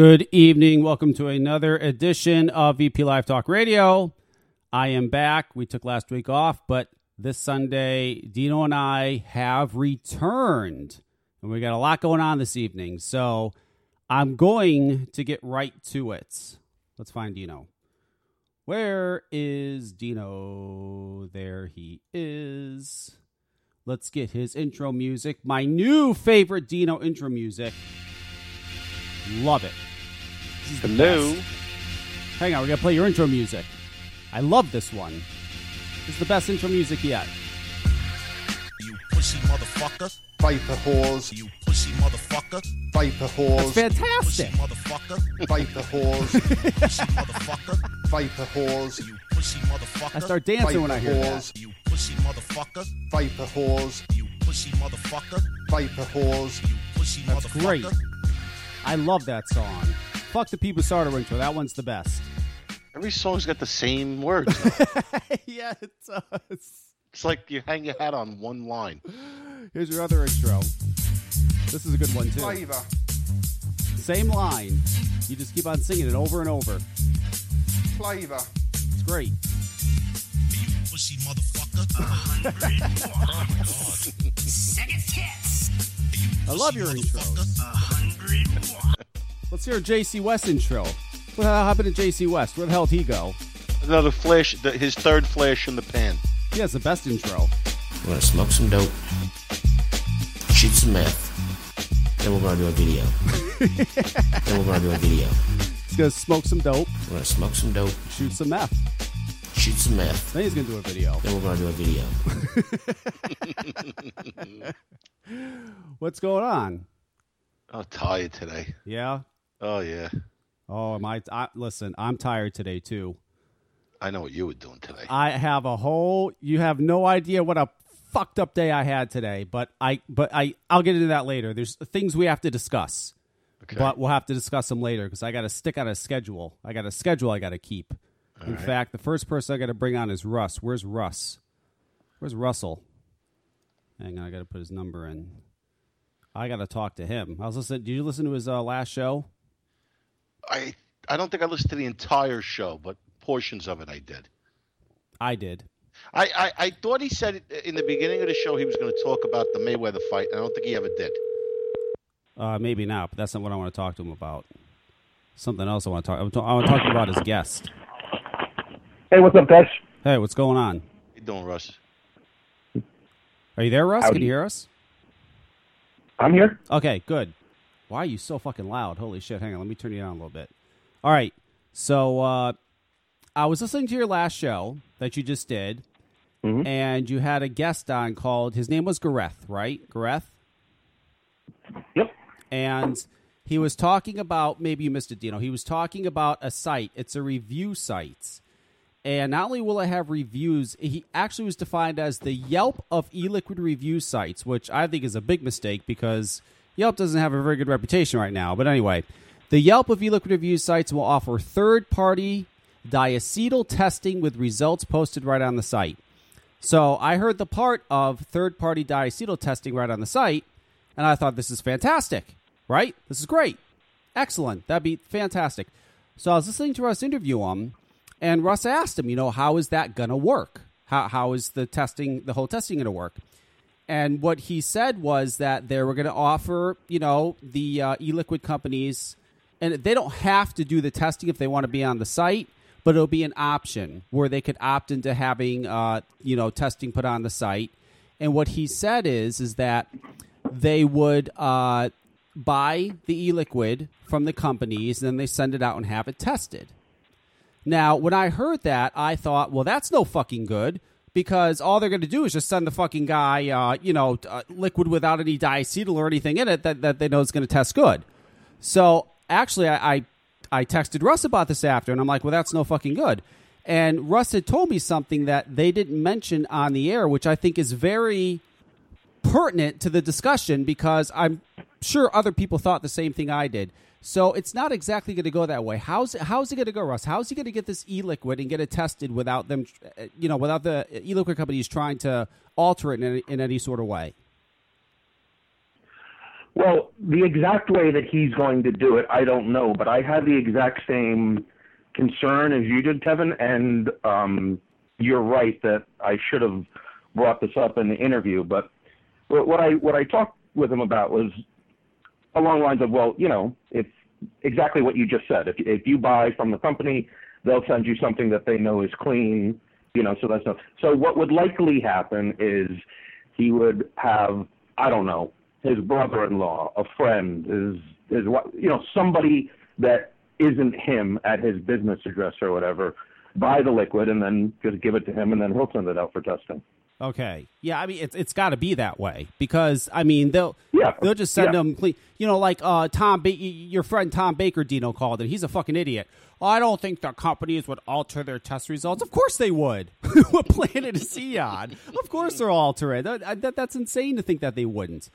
Good evening. Welcome to another edition of VP Live Talk Radio. I am back. We took last week off, but this Sunday, Dino and I have returned. And we got a lot going on this evening. So I'm going to get right to it. Let's find Dino. Where is Dino? There he is. Let's get his intro music. My new favorite Dino intro music. Love it. This Hello. best. Hang on, we're gonna play your intro music. I love this one. It's the best intro music yet. You pussy motherfucker. Vapor whores, You pussy motherfucker. vapor That's whores, Pussy fantastic. motherfucker. vapor whores, Pussy motherfucker. vapor whores, You pussy motherfucker. I start dancing when I hear that. whores, You pussy motherfucker. vapor whores, You pussy motherfucker. vapor whores, You pussy That's motherfucker. great. I love that song. Fuck the People Starter intro. That one's the best. Every song's got the same words. yeah, it does. it's like you hang your hat on one line. Here's your other intro. This is a good one too. flavor, Same line. You just keep on singing it over and over. flavor, It's great. You pussy motherfucker. Second hits. I love your intros. A. Let's hear a JC West intro. What the happened to JC West? Where the hell did he go? Another flash, the, his third flash in the pan. He has the best intro. We're gonna smoke some dope, shoot some meth, then we're gonna do a video. then we're gonna do a video. He's gonna smoke some dope, We're gonna smoke some dope, shoot some meth. shoot some meth, Then he's gonna do a video. then we're gonna do a video. What's going on? Oh, tired today. Yeah. Oh yeah, Oh, am I, I? Listen, I'm tired today too. I know what you were doing today. I have a whole. You have no idea what a fucked up day I had today. But I. But I. I'll get into that later. There's things we have to discuss. Okay. But we'll have to discuss them later because I got to stick on a schedule. I got a schedule I got to keep. In fact, the first person I got to bring on is Russ. Where's Russ? Where's Russell? Hang on, I got to put his number in. I got to talk to him. I was listening. Did you listen to his uh, last show? I I don't think I listened to the entire show, but portions of it I did. I did. I, I, I thought he said in the beginning of the show he was going to talk about the Mayweather fight. I don't think he ever did. Uh, maybe not, but that's not what I want to talk to him about. Something else I want to talk. I want to- I want to talk about his guest. Hey, what's up, Dutch? Hey, what's going on? How you doing, Russ? Are you there, Russ? Can you hear us? I'm here. Okay, good. Why are you so fucking loud? Holy shit! Hang on, let me turn you down a little bit. All right. So uh, I was listening to your last show that you just did, Mhm. and you had a guest on called. His name was Gareth, right? Gareth. Yep. and he was talking about maybe you missed it, Dino. He was talking about a site. It's a review site, and not only will it have reviews, he actually was defined as the Yelp of e-liquid review sites, which I think is a big mistake because Yelp doesn't have a very good reputation right now. But anyway, the Yelp of e-liquid review sites will offer third-party diacetyl testing with results posted right on the site. So I heard the part of third-party diacetyl testing right on the site, and I thought this is fantastic, right? This is great, excellent. That'd be fantastic. So I was listening to Russ interview him, and Russ asked him, you know, how is that gonna work? How how is the testing, the whole testing, gonna work? And what he said was that they were going to offer, you know, the uh, e-liquid companies, and they don't have to do the testing if they want to be on the site, but it'll be an option where they could opt into having, uh, you know, testing put on the site. And what he said is, is that they would uh, buy the e-liquid from the companies, and then they send it out and have it tested. Now, when I heard that, I thought, well, that's no fucking good because all they're going to do is just send the fucking guy, uh, you know, uh, liquid without any diacetyl or anything in it that, that they know is going to test good. So actually, I, I I texted Russ about this after, and I'm like, well, that's no fucking good. And Russ had told me something that they didn't mention on the air, which I think is very pertinent to the discussion because I'm sure other people thought the same thing I did. So it's not exactly going to go that way. How's it, how's it going to go, Russ? How's he going to get this e-liquid and get it tested without them, you know, without the e-liquid companies trying to alter it in any, in any sort of way? Well, the exact way that he's going to do it, I don't know, but I had the exact same concern as you did, Kevin, and um, you're right that I should have brought this up in the interview. But what I what I talked with him about was along the lines of, well, you know, it's exactly what you just said. If if you buy from the company, they'll send you something that they know is clean, you know. So that's not. So what would likely happen is he would have, I don't know, his brother-in-law, a friend, his his what, you know, somebody that isn't him at his business address or whatever, buy the liquid and then just give it to him, and then he'll send it out for testing. Okay. Yeah, I mean it's it's got to be that way because I mean they'll Yeah, they'll just send yeah. them clean. You know, like uh, Tom, ba- your friend Tom Baker, Dino called it. He's a fucking idiot. I don't think the companies would alter their test results. Of course they would. what planet is he on? Of course they're alter it. That, that, that's insane to think that they wouldn't.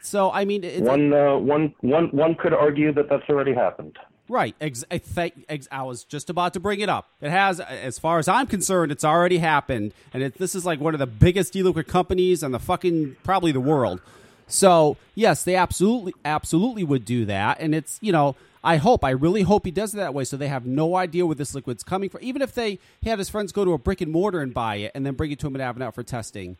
So I mean, it's, One uh, one one one could argue that that's already happened. Right. Ex- I, think, ex- I was just about to bring it up. It has, as far as I'm concerned, it's already happened, and it, this is like one of the biggest e-liquid companies in the fucking probably the world. So yes, they absolutely, absolutely would do that, and it's you know. I hope, I really hope he does it that way, so they have no idea where this liquid's coming from. Even if they he had his friends go to a brick and mortar and buy it, and then bring it to him it out for testing,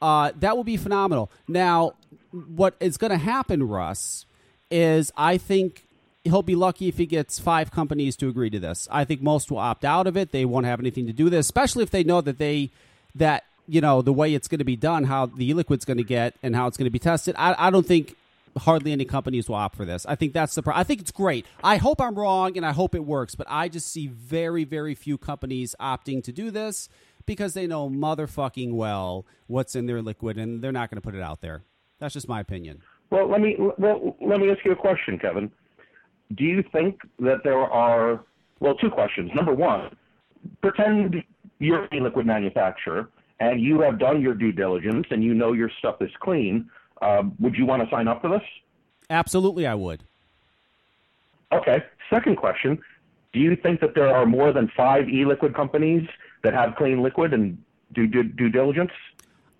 uh, that would be phenomenal. Now, what is going to happen, Russ, is I think he'll be lucky if he gets five companies to agree to this. I think most will opt out of it. They won't have anything to do with it, especially if they know that they that you know the way it's going to be done, how the e-liquid's going to get, and how it's going to be tested. I, I don't think hardly any companies will opt for this. I think that's the. I think it's great. I hope I'm wrong, and I hope it works. But I just see very, very few companies opting to do this because they know motherfucking well what's in their liquid, and they're not going to put it out there. That's just my opinion. Well, let me well let me ask you a question, Kevin. Do you think that there are well two questions? Number one, pretend you're a liquid manufacturer and you have done your due diligence and you know your stuff is clean. Um, would you want to sign up for this? Absolutely, I would. Okay. Second question: Do you think that there are more than five e-liquid companies that have clean liquid and do due, due diligence?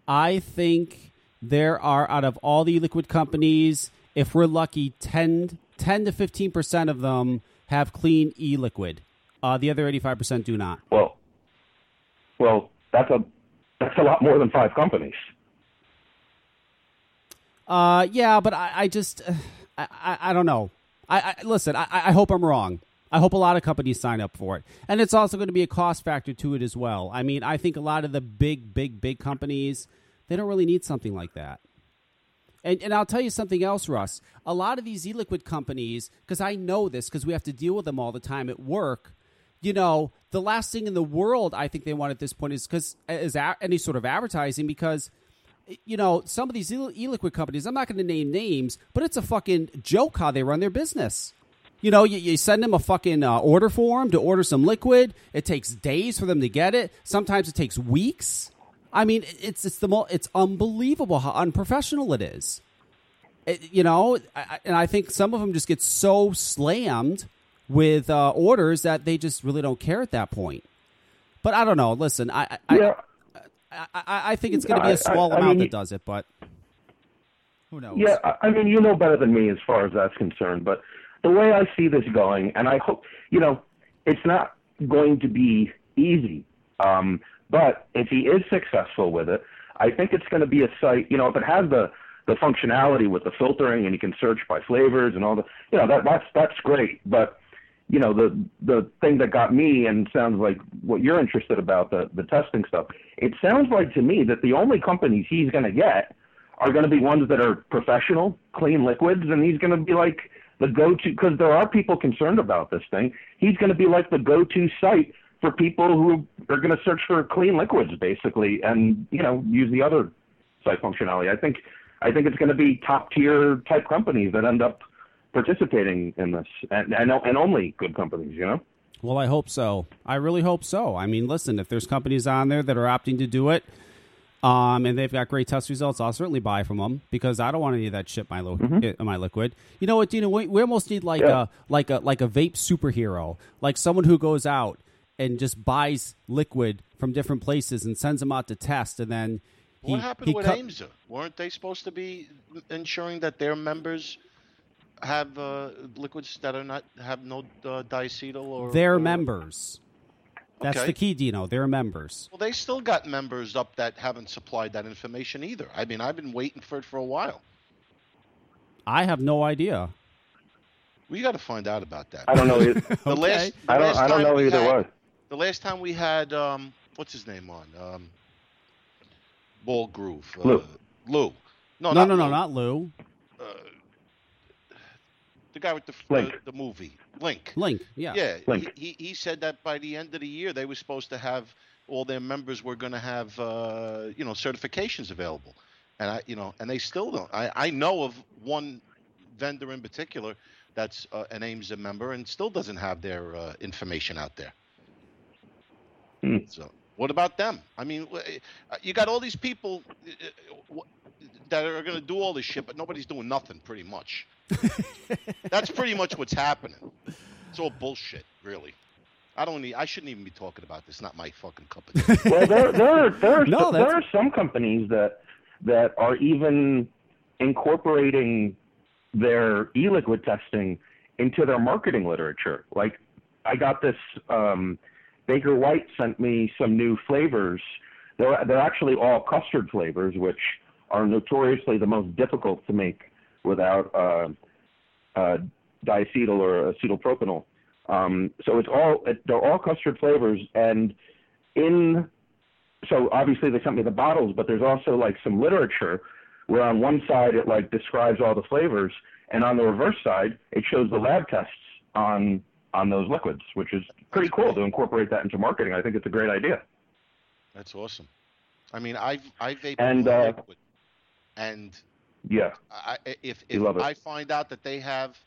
I think there are out of all the e liquid companies, if we're lucky, 10, 10 to fifteen percent of them have clean e-liquid. Uh, the other eighty-five percent do not. Well, well, that's a that's a lot more than five companies. Uh, yeah, but I, I just, uh, I, I, I don't know. I, I listen. I, I hope I'm wrong. I hope a lot of companies sign up for it, and it's also going to be a cost factor to it as well. I mean, I think a lot of the big, big, big companies they don't really need something like that. And and I'll tell you something else, Russ. A lot of these e-liquid companies, because I know this, because we have to deal with them all the time at work. You know, the last thing in the world I think they want at this point is because is a, any sort of advertising because you know, some of these e liquid companies, I'm not going to name names, but it's a fucking joke how they run their business. You know, you, you send them a fucking uh, order form to order some liquid. It takes days for them to get it. Sometimes it takes weeks. I mean, it's it's the mo- it's unbelievable how unprofessional it is. It- you know, I, and I think some of them just get so slammed with uh, orders that they just really don't care at that point. But I don't know. Listen, I I, Yeah. I, I, I think it's going to be a small amount mean, that does it, but who knows? Yeah, I- I mean, you know better than me as far as that's concerned. But the way I see this going, and I hope, you know, it's not going to be easy. Um, but if he is successful with it, I think it's going to be a site. You know, if it has the the functionality with the filtering and you can search by flavors and all the, you know, that that's that's great. But you know, the the thing that got me and sounds like what you're interested about the the testing stuff. It sounds like to me that the only companies he's going to get are going to be ones that are professional, clean liquids, and he's going to be like the go-to because there are people concerned about this thing. He's going to be like the go-to site for people who are going to search for clean liquids, basically, and you know use the other site functionality. I think I think it's going to be top-tier type companies that end up participating in this, and and, and only good companies, you know. Well, I hope so. I really hope so. I mean, listen, if there's companies on there that are opting to do it, um, and they've got great test results, I'll certainly buy from them because I don't want any of that shit in my lo- in my liquid. You know what, Dino? We, we almost need like Yeah. a like a like a vape superhero, like someone who goes out and just buys liquid from different places and sends them out to test, and then What happened he with cut- AEMSA? Weren't they supposed to be ensuring that their members have uh, liquids that are not have no uh, diacetyl or They're or- members. That's Okay. the key, Dino. They're members. Well, they still got members up that haven't supplied that information either. I mean, I've been waiting for it for a while. I have no idea. We got to find out about that. I don't know. The Okay. last, the I don't. last I don't know we either had- way. The last time we had, um, what's his name on? Um, Ball Groove. Uh, Lou. Lou. No, No, not no, no, Lou. not Lou. Uh, the guy with the, Link. the the movie Link. Link. Yeah. Yeah, Link. He, he he said that by the end of the year they were supposed to have all their members were going to have uh, you know certifications available, and I you know and they still don't. I I know of one vendor in particular that's uh, an AEMSA member and still doesn't have their uh, information out there. Hmm. So what about them? I mean, uh, you got all these people uh, uh, w- that are going to do all this shit, but nobody's doing nothing pretty much. That's pretty much what's happening. It's all bullshit, really. I don't need. I shouldn't even be talking about this. Not my fucking company. well, there, there are there are, No, some, there are some companies that that are even incorporating their e-liquid testing into their marketing literature. Like, I got this. Um, Baker White sent me some new flavors. They're they're actually all custard flavors, which are notoriously the most difficult to make without uh, uh, diacetyl or acetyl propionyl. Um, so it's all it, they're all custard flavors, and in so obviously they sent me the bottles, but there's also like some literature where on one side it like describes all the flavors, and on the reverse side it shows the lab tests on on those liquids, which is pretty cool to incorporate that into marketing. I think it's a great idea. That's awesome. I mean, I've I vape And, uh, liquid, and Yeah, I, I- if if love. I find out that they have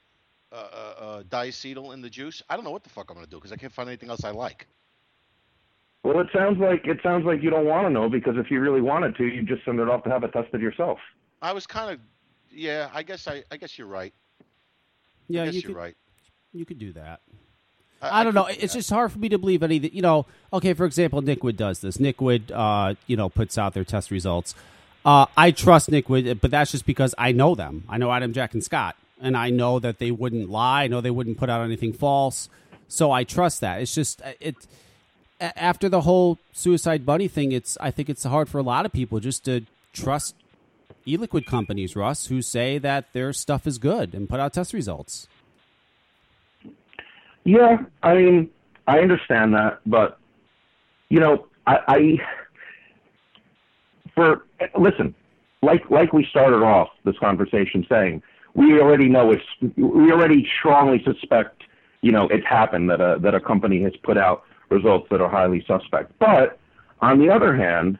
uh, uh, uh, diacetyl in the juice, I don't know what the fuck I'm gonna do because I can't find anything else I like. Well, it sounds like it sounds like you don't want to know because if you really wanted to, you'd just send it off to have it tested yourself. I was kind of, yeah. I guess I I guess you're right. Yeah, I guess you you're could right. You could do that. I, I don't know. do It's that. just hard for me to believe any. You know, okay. For example, Nicquid does this. Nicquid, uh, you know, puts out their test results. Uh, I trust Nicquid, but that's just because I know them. I know Adam, Jack, and Scott, and I know that they wouldn't lie. I know they wouldn't put out anything false. So I trust that. It's just uh, it. After the whole suicide bunny thing, it's I think it's hard for a lot of people just to trust e-liquid companies, Russ, who say that their stuff is good and put out test results. Yeah, I mean, I understand that, but you know, I, I for listen, like like we started off this conversation saying, we already know it's we already strongly suspect, you know, it's happened that a that a company has put out results that are highly suspect. But on the other hand,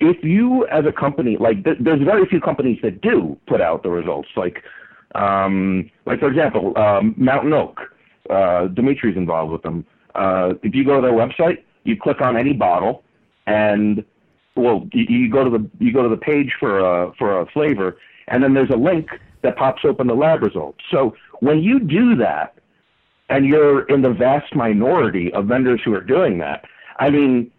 if you as a company like th- there's very few companies that do put out the results like um like for example um mountain oak uh dimitri's involved with them. Uh if you go to their website you click on any bottle and well you, you go to the you go to the page for a for a flavor and then there's a link that pops open the lab results. So when you do that and you're in the vast minority of vendors who are doing that i mean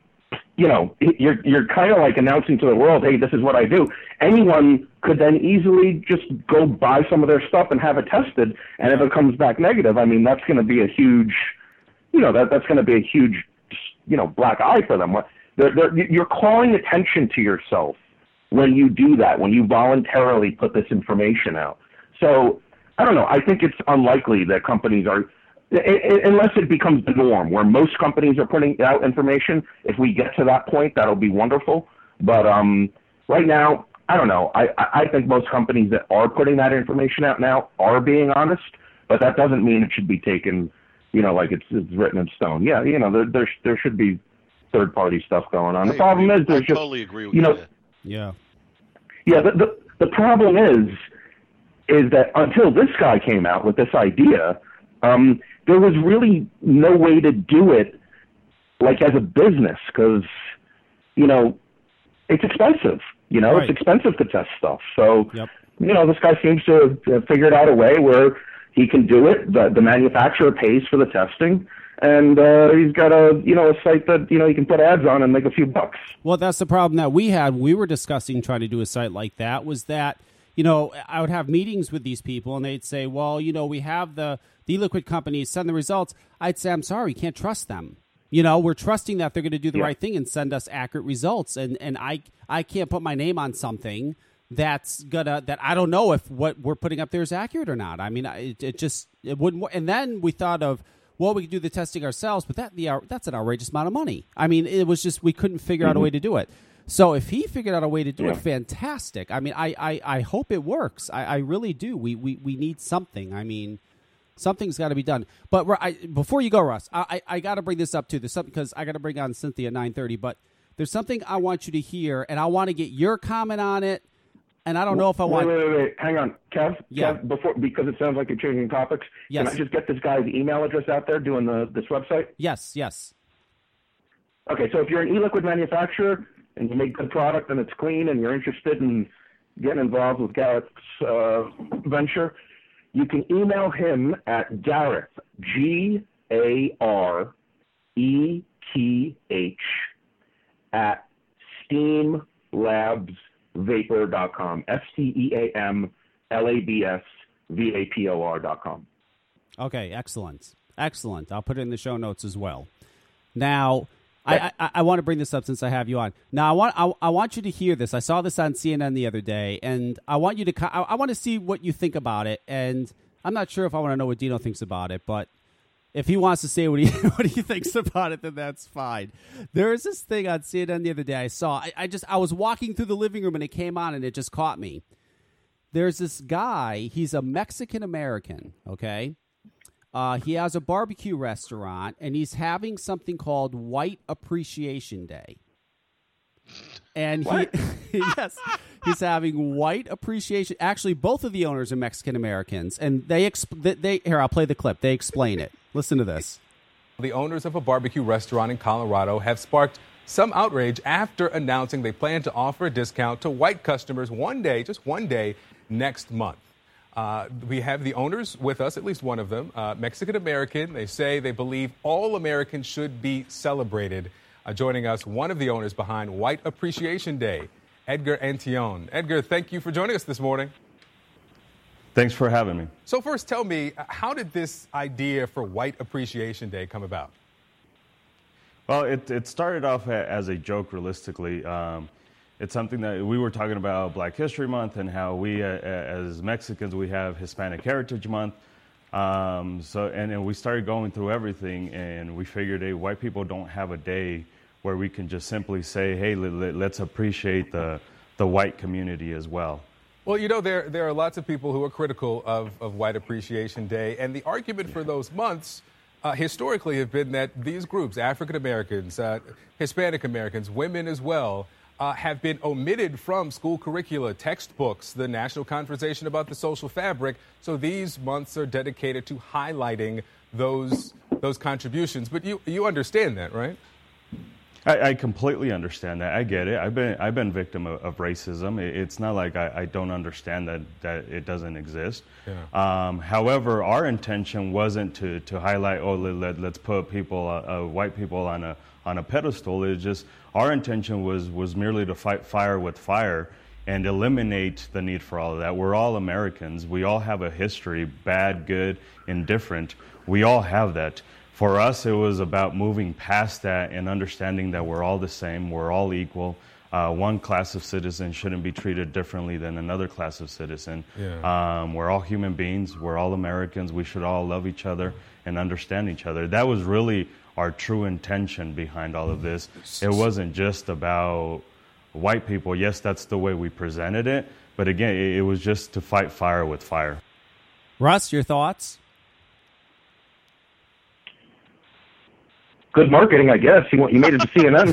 you know, you're you're kind of like announcing to the world, hey, this is what I do. Anyone could then easily just go buy some of their stuff and have it tested, and if it comes back negative, I mean, that's going to be a huge, you know, that that's going to be a huge, you know, black eye for them. They're, they're, you're calling attention to yourself when you do that, when you voluntarily put this information out. So I don't know. I think it's unlikely that companies are, i- i- unless it becomes the norm, where most companies are putting out information. If we get to that point, that'll be wonderful. But um, right now, I don't know. I, I I think most companies that are putting that information out now are being honest, but that doesn't mean it should be taken, you know, like it's, it's written in stone. Yeah, you know, there there, there should be third party stuff going on. I The problem agree. is there's I just totally agree with you you. know, there. Yeah. yeah, the, the the problem is is that until this guy came out with this idea, um, there was really no way to do it like as a business because you know it's expensive. You know, Right. it's expensive to test stuff. So Yep. you know, this guy seems to have figured out a way where he can do it. The the manufacturer pays for the testing, and uh, he's got a you know a site that you know he can put ads on and make a few bucks. Well, that's the problem that we had. when We were discussing trying to do a site like that. Was that you know I would have meetings with these people and they'd say, "Well, you know, we have the the liquid companies send the results." I'd say, "I'm sorry, we can't trust them." You know, we're trusting that they're going to do the Yeah. right thing and send us accurate results, and and I I can't put my name on something that's gonna that I don't know if what we're putting up there is accurate or not. I mean, it, it just it wouldn't. And then we thought of well, we could do the testing ourselves, but that the that's an outrageous amount of money. I mean, it was just we couldn't figure out a mm-hmm. way to do it. So if he figured out a way to do Yeah. it, fantastic. I mean, I, I, I hope it works. I, I really do. We, we we need something. I mean, something's got to be done. But I, before you go, Russ, I, I, I got to bring this up too. There's something because I got to bring on Cynthia at nine thirty. But there's something I want you to hear, and I want to get your comment on it. And I don't know if I Wait, want. wait, wait, wait. Hang on, Kev. Yeah. Kev, before because it sounds like you're changing topics. Yes. Can I just get this guy's email address out there doing the this website? Yes, yes. Okay, so if you're an e-liquid manufacturer and you make good product and it's clean and you're interested in getting involved with Gareth's uh, venture, you can email him at Gareth G A R E T H at steamlabsvapor.com. S T E A M L A B S V A P O R.com. Okay, excellent, excellent. I'll put it in the show notes as well. Now, I, I, I want to bring this up since I have you on. Now, I want I, I want you to hear this. I saw this on CNN the other day, and I want you to I, I want to see what you think about it. And I'm not sure if I want to know what Dino thinks about it, but if he wants to say what he what he thinks about it, then that's fine. There is this thing on CNN the other day I saw. I, I just I was walking through the living room and it came on and it just caught me. There's this guy. He's a Mexican American. Okay. Uh, he has a barbecue restaurant and he's having something called White Appreciation Day. And he, yes, he's having white appreciation. Actually, both of the owners are Mexican Americans, and they, exp- they they here. I'll play the clip. They explain it. Listen to this. The owners of a barbecue restaurant in Colorado have sparked some outrage after announcing they plan to offer a discount to white customers one day, just one day, next month. Uh, we have the owners with us, at least one of them, uh, Mexican American. They say they believe all Americans should be celebrated. Uh, joining us, one of the owners behind White Appreciation Day, Edgar Antillon. Edgar, thank you for joining us this morning. Thanks for having me. So, first, tell me, uh, how did this idea for White Appreciation Day come about? Well, it, it started off as a joke, realistically. Um, it's something that we were talking about Black History Month and how we, uh, as Mexicans, we have Hispanic Heritage Month. Um, so, and, then we started going through everything, and we figured, hey, white people don't have a day where we can just simply say, hey, let, let's appreciate the, the white community as well. Well, you know, there, there are lots of people who are critical of, of White Appreciation Day, and the argument for those months uh, historically have been that these groups, African Americans, uh, Hispanic Americans, women as well, uh, have been omitted from school curricula, textbooks, the national conversation about the social fabric. So these months are dedicated to highlighting those, those contributions. But you, you understand that, right? I, I completely understand that. I get it. I've been I've been victim of, of racism. It, it's not like I, I don't understand that that it doesn't exist. Um, however, our intention wasn't to, to highlight oh let, let, us put people uh, uh, white people on a on a pedestal. It's just our intention was was merely to fight fire with fire and eliminate the need for all of that. We're all Americans. We all have a history, bad, good, indifferent. We all have that. For us, it was about moving past that and understanding that we're all the same, we're all equal. Uh, one class of citizen shouldn't be treated differently than another class of citizen. Um, we're all human beings, we're all Americans, we should all love each other and understand each other. That was really our true intention behind all of this. It wasn't just about white people. Yes, that's the way we presented it, but again, it, it was just to fight fire with fire. Russ, your thoughts? Good marketing, I guess. You, you made it to CNN.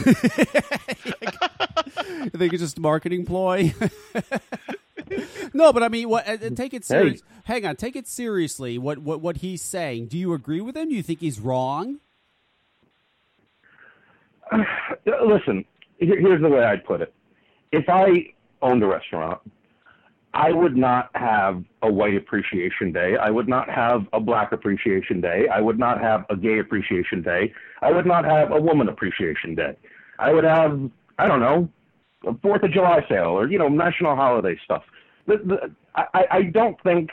You think it's just a marketing ploy? no, but I mean, what? uh, uh, Take it serious. Hang on, take it seriously. What what what he's saying? Do you agree with him? Do you think he's wrong? Listen, here, here's the way I'd put it. If I owned a restaurant I would not have a white appreciation day. I would not have a black appreciation day. I would not have a gay appreciation day. I would not have a woman appreciation day. I would have, I don't know, a Fourth of July sale or you know national holiday stuff. The, the, I, I don't think.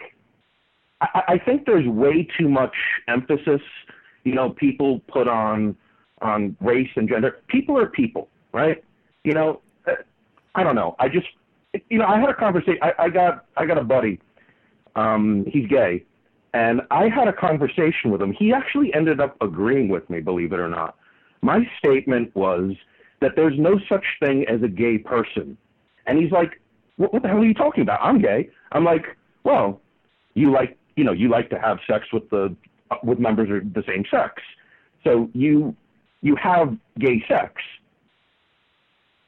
I, I think there's way too much emphasis. You know, people put on on race and gender. People are people, right? You know, I don't know. I just, you know, I had a conversation. I, I got I got a buddy. Um, he's gay, and I had a conversation with him. He actually ended up agreeing with me, believe it or not. My statement was that there's no such thing as a gay person, and he's like, "What, what the hell are you talking about? I'm gay." I'm like, "Well, you like, you know, you like to have sex with the with members of the same sex, so you you have gay sex."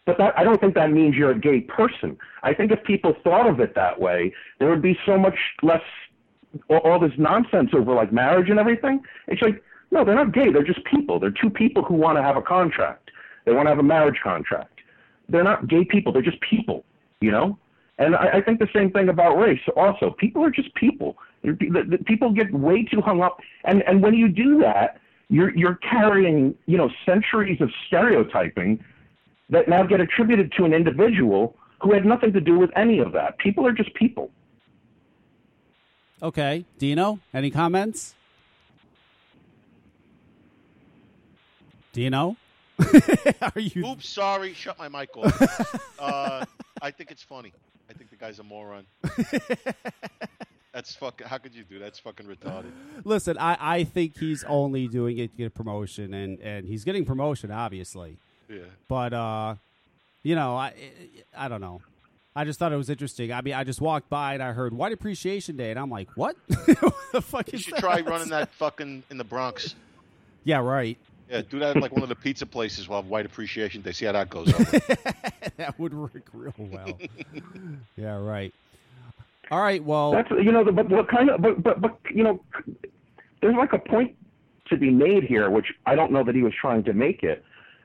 But that, I don't think that means you're a gay person. I think if people thought of it that way, there would be so much less all, all this nonsense over like marriage and everything. It's like, no, they're not gay. They're just people. They're two people who want to have a contract. They want to have a marriage contract. They're not gay people. They're just people, you know? And I, I think the same thing about race also. People are just people. People get way too hung up. And, and when you do that, you're, you're carrying, you know, centuries of stereotyping that now get attributed to an individual who had nothing to do with any of that. People are just people. Okay, Dino, any comments? Dino, are you? Oops, sorry. Shut my mic off. uh, I think it's funny. I think the guy's a moron. That's fucking. How could you do that? That's fucking retarded. Listen, I, I think he's only doing it to get promotion, and, and he's getting promotion, obviously. Yeah. But uh, you know, I I don't know. I just thought it was interesting. I mean, I just walked by and I heard White Appreciation Day, and I'm like, what? what the fuck You should that? try running that fucking in the Bronx. Yeah, right. Yeah, do that at like one of the pizza places while White Appreciation Day. See how that goes that would work real well. yeah, right. All right. Well, That's you know, but what kind of but but but you know, there's like a point to be made here, which I don't know that he was trying to make it,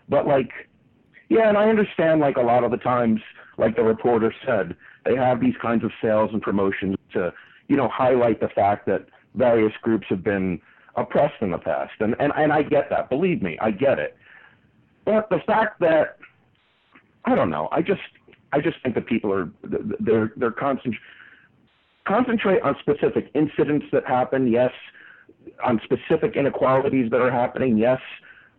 but like, yeah, and I understand like a lot of the times, like the reporter said, they have these kinds of sales and promotions to you know highlight the fact that various groups have been oppressed in the past, and and and I get that. Believe me, I get it. But the fact that I don't know, I just I just think that people are they're they're constant concentrate on specific incidents that happen, yes, on specific inequalities that are happening, yes.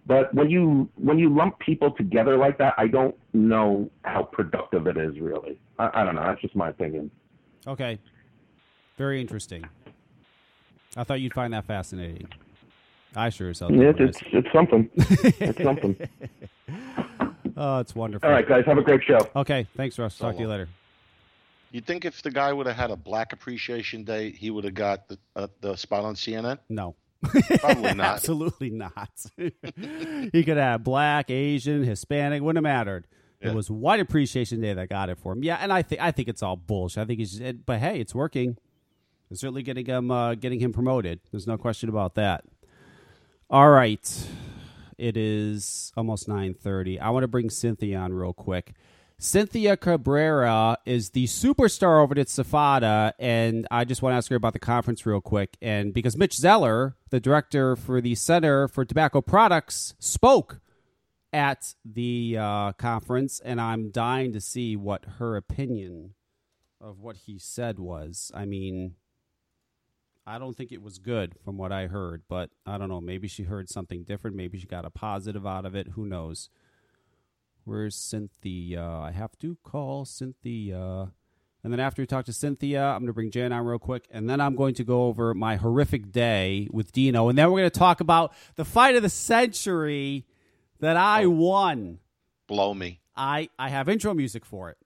But when you when you lump people together like that, I don't know how productive it is really. I, I don't know. That's just my opinion. okay. Very interesting. I thought you'd find that fascinating. I sure as hell did. It's it's, it's something. it's something. Oh, it's wonderful. All right, guys, have a great show. Okay. Thanks, Russ. Talk to you later. You think if the guy would have had a Black Appreciation Day, he would have got the uh, the spot on CNN? No. Probably not. Absolutely not. he could have black, Asian, Hispanic, wouldn't have mattered. It was White Appreciation Day that got it for him. Yeah, and I think I think it's all bullshit. I think he's, it, but hey, it's working. It's certainly getting him uh, getting him promoted. There's no question about that. All right, it is almost nine thirty. I want to bring Cynthia on real quick. Cynthia Cabrera is the superstar over at SFATA, and I just want to ask her about the conference real quick. And because Mitch Zeller, the director for the Center for Tobacco Products, spoke at the uh, conference, and I'm dying to see what her opinion of what he said was. I mean, I don't think it was good from what I heard, but I don't know. Maybe she heard something different. Maybe she got a positive out of it. Who knows? Where's Cynthia? I have to call Cynthia. And then after we talk to Cynthia, I'm going to bring Jan on real quick. And then I'm going to go over my horrific day with Dino. And then we're going to talk about the fight of the century that I oh. won. Blow me. I, I have intro music for it.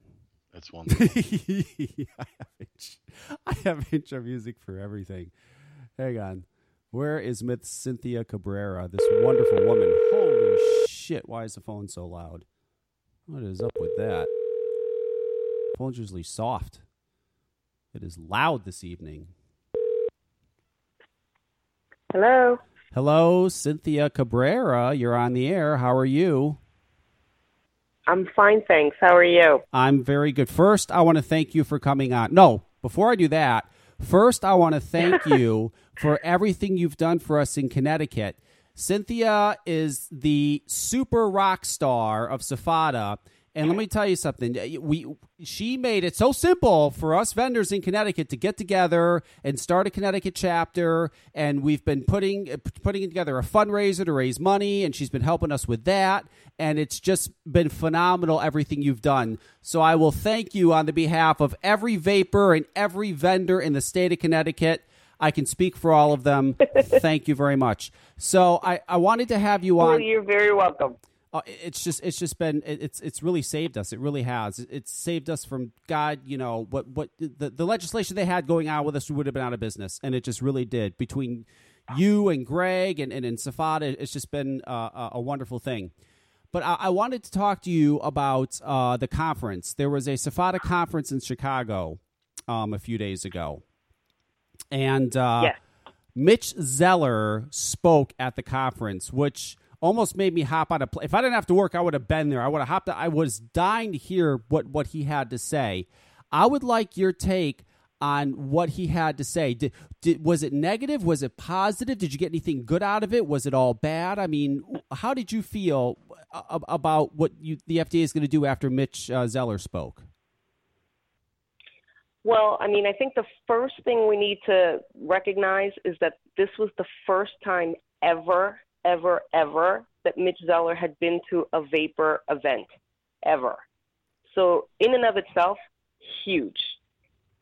That's wonderful. I, have int- I have intro music for everything. Hang on. Where is Miss Cynthia Cabrera, this wonderful woman? Holy shit, why is the phone so loud? What is up with that? Phone's usually soft. It is loud this evening. Hello. Hello, Cynthia Cabrera. You're on the air. How are you? I'm fine, thanks. How are you? I'm very good. First, I want to thank you for coming on. No, before I do that, first, I want to thank you for everything you've done for us in Connecticut. Cynthia is the super rock star of SFATA. And let me tell you something. We she made it so simple for us vendors in Connecticut to get together and start a Connecticut chapter. And we've been putting putting together a fundraiser to raise money, and she's been helping us with that. And it's just been phenomenal everything you've done. So I will thank you on the behalf of every vapor and every vendor in the state of Connecticut. I can speak for all of them. thank you very much. So I, I wanted to have you on. Well, you're very welcome. Uh, it's just it's just been it- it's it's really saved us. It really has. It- It's saved us from God. You know what what the the legislation they had going on with us, we would have been out of business, and it just really did. Between you and Greg and and, and SFATA, it's just been uh, a, a wonderful thing. But I, I wanted to talk to you about uh, the conference. There was a SFATA conference in Chicago um, a few days ago, and uh, Yes. Mitch Zeller spoke at the conference, which almost made me hop on a plane. If I didn't have to work, I would have been there. I would have hopped. I was dying to hear what what he had to say. I would like your take on what he had to say. Did, did was it negative? Was it positive? Did you get anything good out of it? Was it all bad? I mean, how did you feel about what you, the FDA is going to do after Mitch uh, Zeller spoke? Well, I mean, I think the first thing we need to recognize is that this was the first time ever, ever, ever that Mitch Zeller had been to a vapor event, ever. So, in and of itself, huge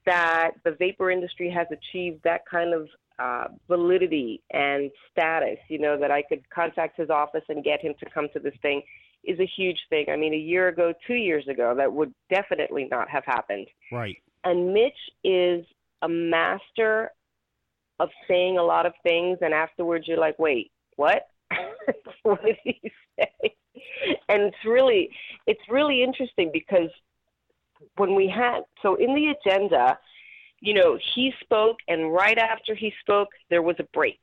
that the vapor industry has achieved that kind of uh, validity and status, you know, that I could contact his office and get him to come to this thing is a huge thing. I mean, a year ago, two years ago, that would definitely not have happened. Right. And Mitch is a master of saying a lot of things, and afterwards you're like, wait, what? what did he say? And it's really, it's really interesting because when we had, so in the agenda, you know, he spoke, and right after he spoke, there was a break.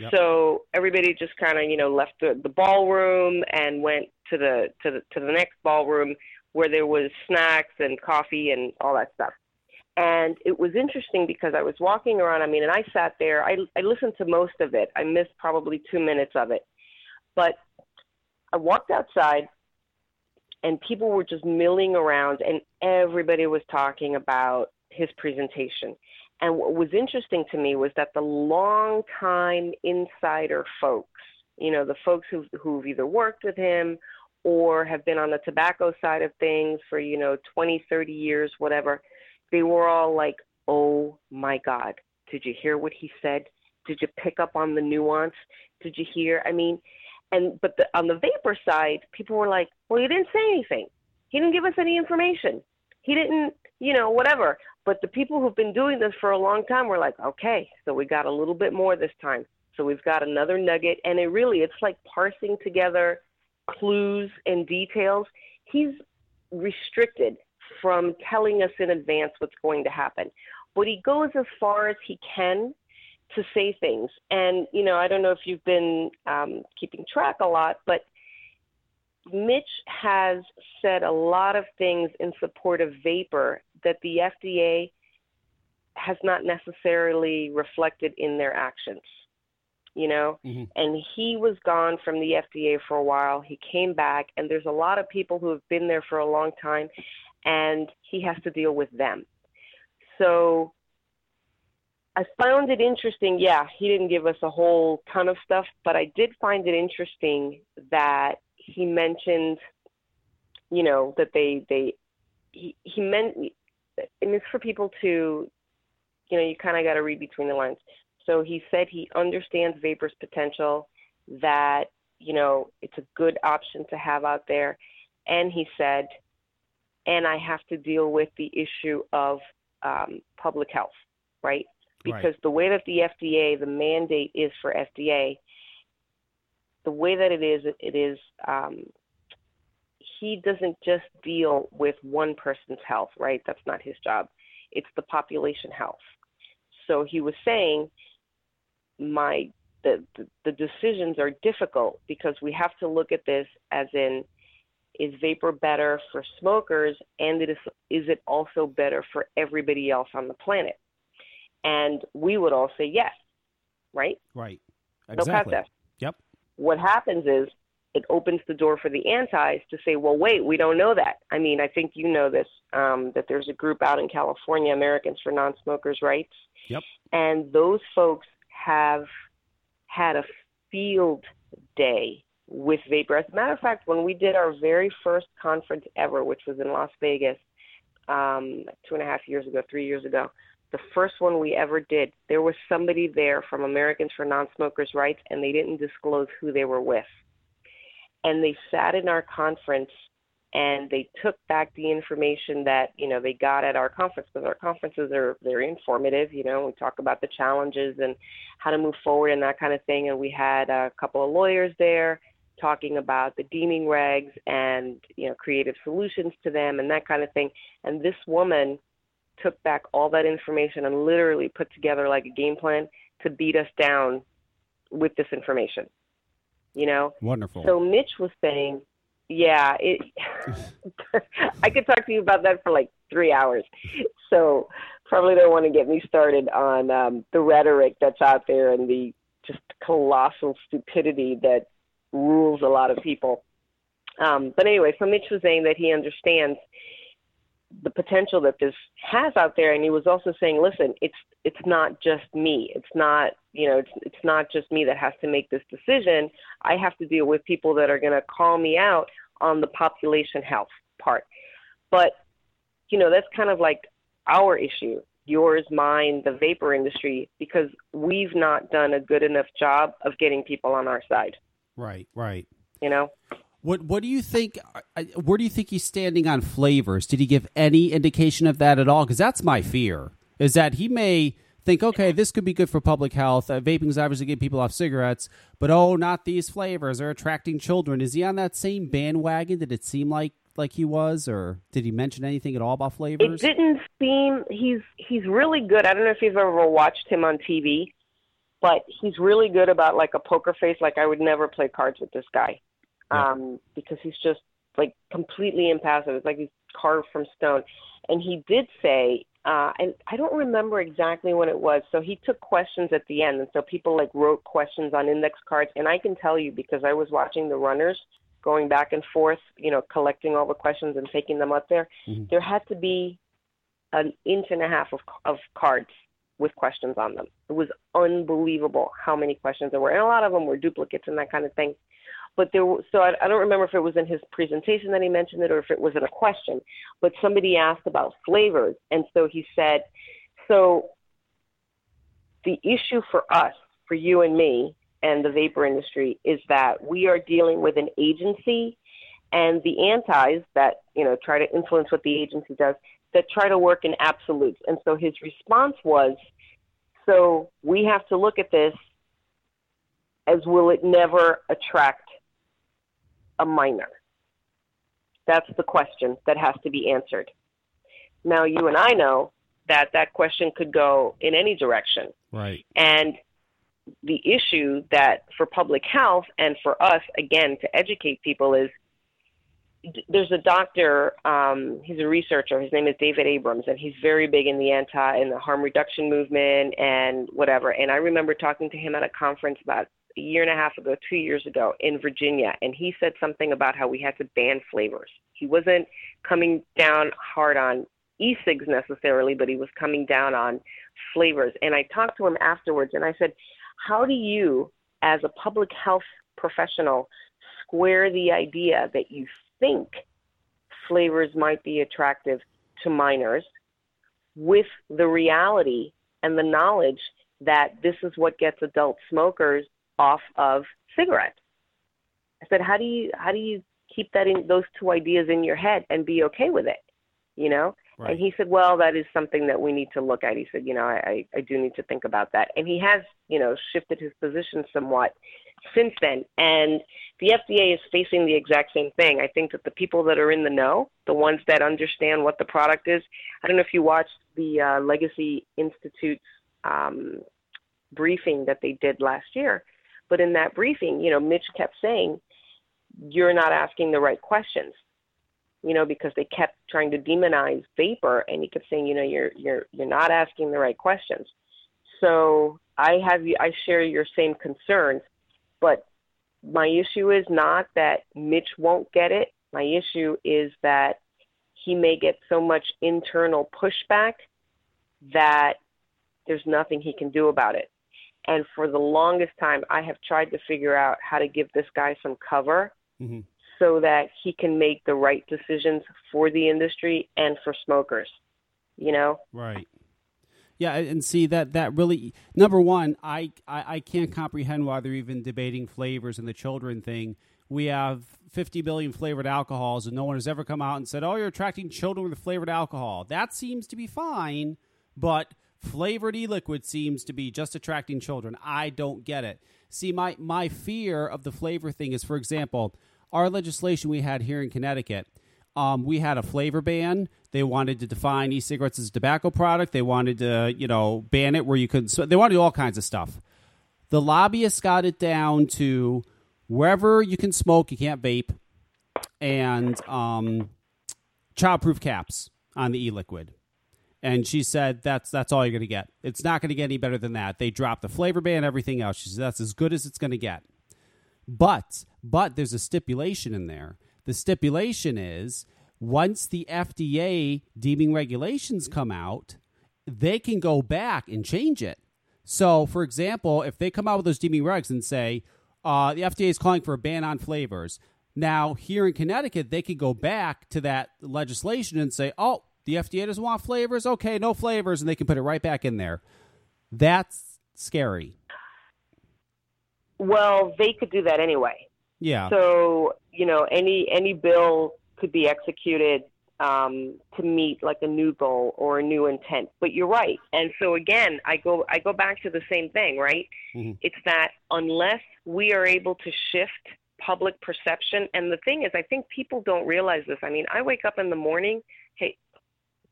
Yep. So everybody just kind of, you know, left the, the ballroom and went to the to the to the next ballroom where there was snacks and coffee and all that stuff. And it was interesting because I was walking around. I mean, and I sat there. I I listened to most of it. I missed probably two minutes of it, but I walked outside, and people were just milling around, and everybody was talking about his presentation. And what was interesting to me was that the long-time insider folks, you know, the folks who've, who've either worked with him or have been on the tobacco side of things for, you know, 20, 30 years, whatever, they were all like, oh my God, did you hear what he said? Did you pick up on the nuance? Did you hear? I mean, and but the, on the vapor side, people were like, well, he didn't say anything. He didn't give us any information. He didn't, you know, whatever. But the people who've been doing this for a long time were like, okay, so we got a little bit more this time. So we've got another nugget. And it really, it's like parsing together clues and details. He's restricted from telling us in advance what's going to happen. But he goes as far as he can to say things. And, you know, I don't know if you've been um, keeping track a lot, but Mitch has said a lot of things in support of vapor that the FDA has not necessarily reflected in their actions. You know, Mhm. and he was gone from the FDA for a while. He came back, and there's a lot of people who have been there for a long time, and he has to deal with them. So I found it interesting. Yeah, he didn't give us a whole ton of stuff, but I did find it interesting that he mentioned, you know, that they they he he meant, and it's for people to, you know, you kind of got to read between the lines. So he said he understands vapor's potential, that you know it's a good option to have out there, and he said, and I have to deal with the issue of um, public health, right? Because the way that the FDA, the mandate is for FDA, the way that it is, it is um, he doesn't just deal with one person's health, right? That's not his job. It's the population health. So he was saying, my the, the the decisions are difficult because we have to look at this as in is vapor better for smokers and it is is it also better for everybody else on the planet? And we would all say yes, right? Right. No Exactly. contest. Yep. What happens is it opens the door for the antis to say, well, wait, we don't know that. I mean, I think you know this, um, that there's a group out in California, Americans for Non-Smokers' Rights, Yep. and those folks have had a field day with vapor. As a matter of fact, when we did our very first conference ever, which was in Las Vegas um, two and a half years ago, three years ago, the first one we ever did, there was somebody there from Americans for Non-Smokers' Rights, and they didn't disclose who they were with. And they sat in our conference and they took back the information that you know they got at our conference because our conferences are very informative. You know, we talk about the challenges and how to move forward and that kind of thing. And we had a couple of lawyers there talking about the deeming regs and you know creative solutions to them and that kind of thing. And this woman took back all that information and literally put together like a game plan to beat us down with this information. You know, Wonderful. so Mitch was saying, yeah, it. I could talk to you about that for like three hours. So probably don't want to get me started on um, the rhetoric that's out there and the just colossal stupidity that rules a lot of people. Um, but anyway, so Mitch was saying that he understands the potential that this has out there, and he was also saying, listen, it's it's not just me. It's not you know it's it's not just me that has to make this decision. I have to deal with people that are going to call me out on the population health part. But you know that's kind of like our issue, yours, mine, the vapor industry, because we've not done a good enough job of getting people on our side. Right. Right. You know. What What do you think? Where do you think he's standing on flavors? Did he give any indication of that at all? Because that's my fear. Is that he may think, okay, this could be good for public health. Uh, vaping is obviously getting people off cigarettes, but oh, not these flavors. They're attracting children. Is he on that same bandwagon? Did it seem like like he was, or did he mention anything at all about flavors? It didn't seem he's he's really good. I don't know if you've ever watched him on TV, but he's really good about like a poker face. Like I would never play cards with this guy, um, because he's just like completely impassive. It's like he's carved from stone. And he did say, uh, and I don't remember exactly when it was. So he took questions at the end, and so people like wrote questions on index cards. And I can tell you because I was watching the runners going back and forth, you know, collecting all the questions and taking them up there. There had to be an inch and a half of of cards with questions on them. It was unbelievable how many questions there were, and a lot of them were duplicates and that kind of thing. But there, so I, I don't remember if it was in his presentation that he mentioned it or if it was in a question. But somebody asked about flavors, and so he said, "So the issue for us, for you and me, and the vapor industry is that we are dealing with an agency." And the antis that you know try to influence what the agency does, that try to work in absolutes. And so his response was, so we have to look at this as will it never attract a minor? That's the question that has to be answered. Now, you and I know that that question could go in any direction. right. And the issue that for public health and for us, again, to educate people is there's a doctor, um, he's a researcher, his name is David Abrams, and he's very big in the anti and the harm reduction movement and whatever. And I remember talking to him at a conference about a year and a half ago, two years ago in Virginia, and he said something about how we had to ban flavors. He wasn't coming down hard on e cigs necessarily, but he was coming down on flavors. And I talked to him afterwards and I said, How do you, as a public health professional, square the idea that you think flavors might be attractive to minors with the reality and the knowledge that this is what gets adult smokers off of cigarettes. I said, how do you how do you keep that in those two ideas in your head and be okay with it? You know? Right. And he said, Well, that is something that we need to look at. He said, you know, I, I, I do need to think about that. And he has, you know, shifted his position somewhat since then. And the FDA is facing the exact same thing. I think that the people that are in the know, the ones that understand what the product is, I don't know if you watched the uh, Legacy Institute's um, briefing that they did last year, but in that briefing, you know, Mitch kept saying, you're not asking the right questions. you know, because they kept trying to demonize vapor, and he kept saying, you know, you're you're you're not asking the right questions. So I have I share your same concerns, but my issue is not that Mitch won't get it. My issue is that he may get so much internal pushback that there's nothing he can do about it. And for the longest time, I have tried to figure out how to give this guy some cover hmm so that he can make the right decisions for the industry and for smokers. You know? Right. Yeah, and see that that really number one, I, I I can't comprehend why they're even debating flavors and the children thing. We have 50 billion flavored alcohols, and no one has ever come out and said, "Oh, you're attracting children with flavored alcohol." That seems to be fine, but flavored e-liquid seems to be just attracting children. I don't get it. See, my my fear of the flavor thing is, for example, our legislation we had here in Connecticut. Um, we had a flavor ban. They wanted to define e-cigarettes as a tobacco product. They wanted to, you know, ban it where you couldn't. They wanted to do all kinds of stuff. The lobbyists got it down to wherever you can smoke, you can't vape, and um, childproof caps on the e-liquid. And she said that's that's all you're going to get. It's not going to get any better than that. They dropped the flavor ban, everything else. She said that's as good as it's going to get. But but there's a stipulation in there. The stipulation is once the FDA deeming regulations come out, they can go back and change it. So, for example, if they come out with those deeming regs and say uh, the FDA is calling for a ban on flavors, now here in Connecticut they can go back to that legislation and say, "Oh, the FDA doesn't want flavors. Okay, no flavors," and they can put it right back in there. That's scary. Well, they could do that anyway. Yeah. So you know, any any bill could be executed um, to meet like a new goal or a new intent. But you're right, and so again, I go I go back to the same thing, right? Mhm. It's that unless we are able to shift public perception, and the thing is, I think people don't realize this. I mean, I wake up in the morning. Hey,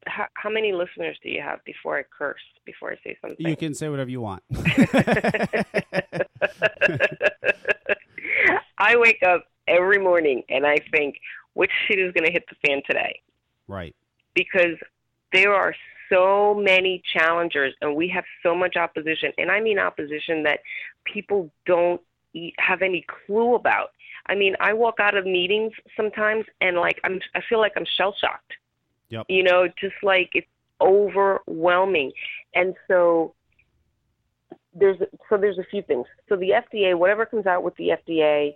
how, how many listeners do you have before I curse? Before I say something? You can say whatever you want. I wake up every morning and I think, which shit is going to hit the fan today? right. Because there are so many challengers and we have so much opposition. And I mean opposition that people don't e- have any clue about. I mean, I walk out of meetings sometimes and like I'm I feel like I'm shell shocked. Yep. You know, just like it's overwhelming. And so there's so there's a few things. So the FDA, whatever comes out with the FDA,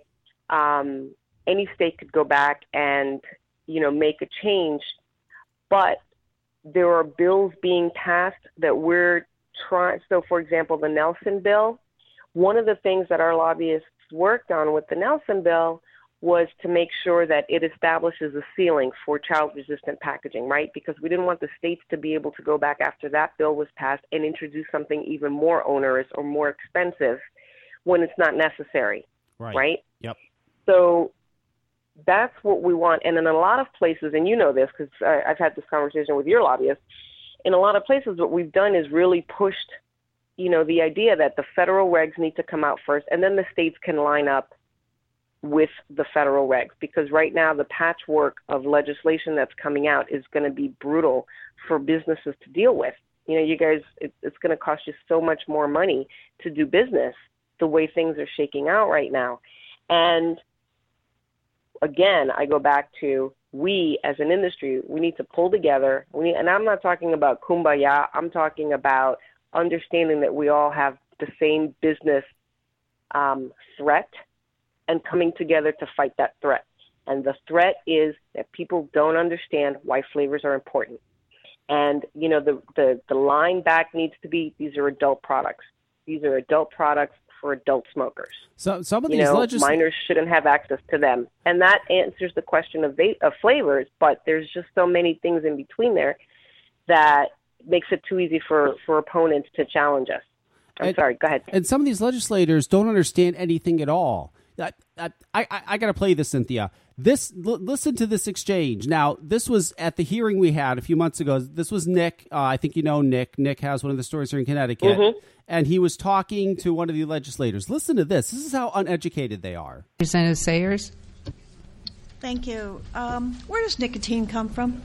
um, any state could go back and you know make a change, but there are bills being passed that we're trying. So, for example, the Nelson bill. One of the things that our lobbyists worked on with the Nelson bill was to make sure that it establishes a ceiling for child resistant packaging, right? Because we didn't want the states to be able to go back after that bill was passed and introduce something even more onerous or more expensive when it's not necessary, Right. right? Yep. So that's what we want. And in a lot of places, and you know this because I've had this conversation with your lobbyists, in a lot of places, what we've done is really pushed, you know, the idea that the federal regs need to come out first, and then the states can line up with the federal regs. Because right now, the patchwork of legislation that's coming out is going to be brutal for businesses to deal with. You know, you guys, it, it's going to cost you so much more money to do business the way things are shaking out right now. And again, I go back to we as an industry, we need to pull together. We and I'm not talking about kumbaya. I'm talking about understanding that we all have the same business um, threat and coming together to fight that threat. And the threat is that people don't understand why flavors are important. And you know the the the line back needs to be these are adult products. These are adult products for adult smokers. So some of You these know, legis- minors shouldn't have access to them, and that answers the question of va- of flavors. But there's just so many things in between there that makes it too easy for for opponents to challenge us. I'm And- sorry. Go ahead. and some of these legislators don't understand anything at all. I, I, I, I got to play this, Cynthia. This l- listen to this exchange. Now, this was at the hearing we had a few months ago. This was Nick. Uh, I think you know Nick. Nick has one of the stores here in Connecticut, Mhm. and he was talking to one of the legislators. Listen to this. This is how uneducated they are. Representative Sayers? Thank you. Um, where does nicotine come from?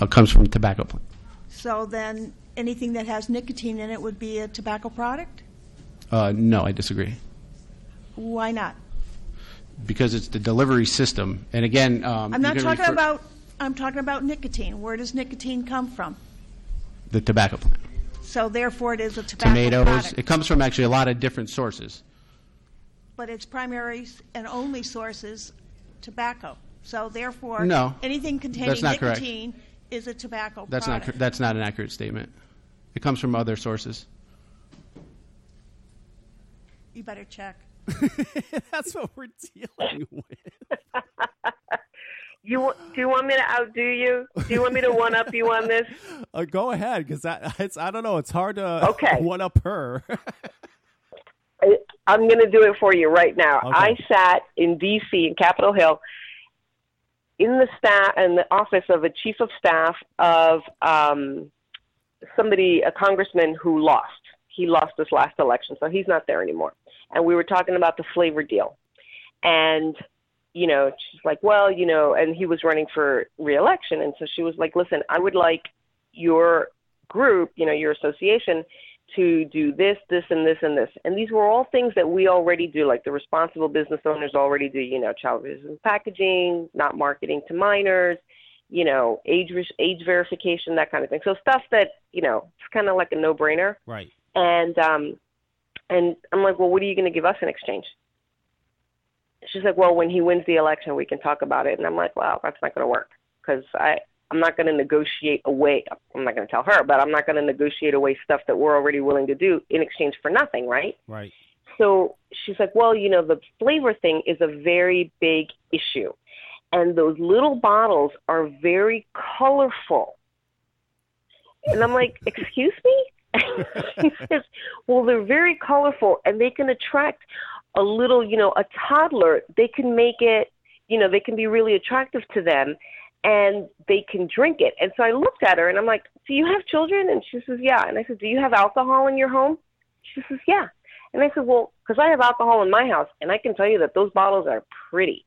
It comes from tobacco plant. So then, anything that has nicotine in it would be a tobacco product? Uh, no, I disagree. Why not? Because it's the delivery system. And again, um, I'm not talking refer- about. I'm talking about nicotine. Where does nicotine come from? the tobacco plant. So therefore, it is a tobacco Tomatoes. product. It comes from actually a lot of different sources. but its primary s- and only source is tobacco. So therefore, No, anything containing that's not correct. nicotine is a tobacco That's not. product. That's not an accurate statement. It comes from other sources. you better check. That's what we're dealing with. You do you want me to outdo you? Do you want me to one up you on this? Uh, go ahead, because it's I don't know. It's hard to Okay. one up her. I- I'm going to do it for you right now. Okay. I sat in D.C. in Capitol Hill in the staff in the office of a chief of staff of um, somebody, a congressman who lost. He lost this last election, so he's not there anymore. And we were talking about the flavor deal, and you know, she's like, well, you know, and he was running for reelection, and so she was like, listen, I would like your group, you know, your association to do this, this, and this, and this. And these were all things that we already do, like the responsible business owners already do, you know, child resistant packaging, not marketing to minors, you know, age age verification, that kind of thing. So stuff that, you know, it's kind of like a no-brainer. right. And um and I'm like, "Well, what are you going to give us in exchange?" She's like, "Well, when he wins the election, we can talk about it." And I'm like, "Well, that's not going to work because I I'm not going to negotiate away. I'm not going to tell her, but I'm not going to negotiate away stuff that we're already willing to do in exchange for nothing, right?" Right. So she's like, well, you know, the flavor thing is a very big issue. And those little bottles are very colorful. And I'm like, excuse me? She says, well, they're very colorful and they can attract a little, you know, a toddler. They can make it, you know, they can be really attractive to them and they can drink it. And so I looked at her and I'm like, do you have children? And she says, yeah. And I said, do you have alcohol in your home? She says, yeah. And I said, well, because I have alcohol in my house, and I can tell you that those bottles are pretty,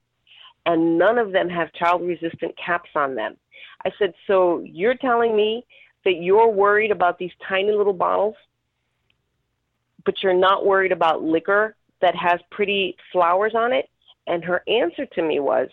and none of them have child resistant caps on them. I said, so you're telling me that you're worried about these tiny little bottles, but you're not worried about liquor that has pretty flowers on it? And her answer to me was,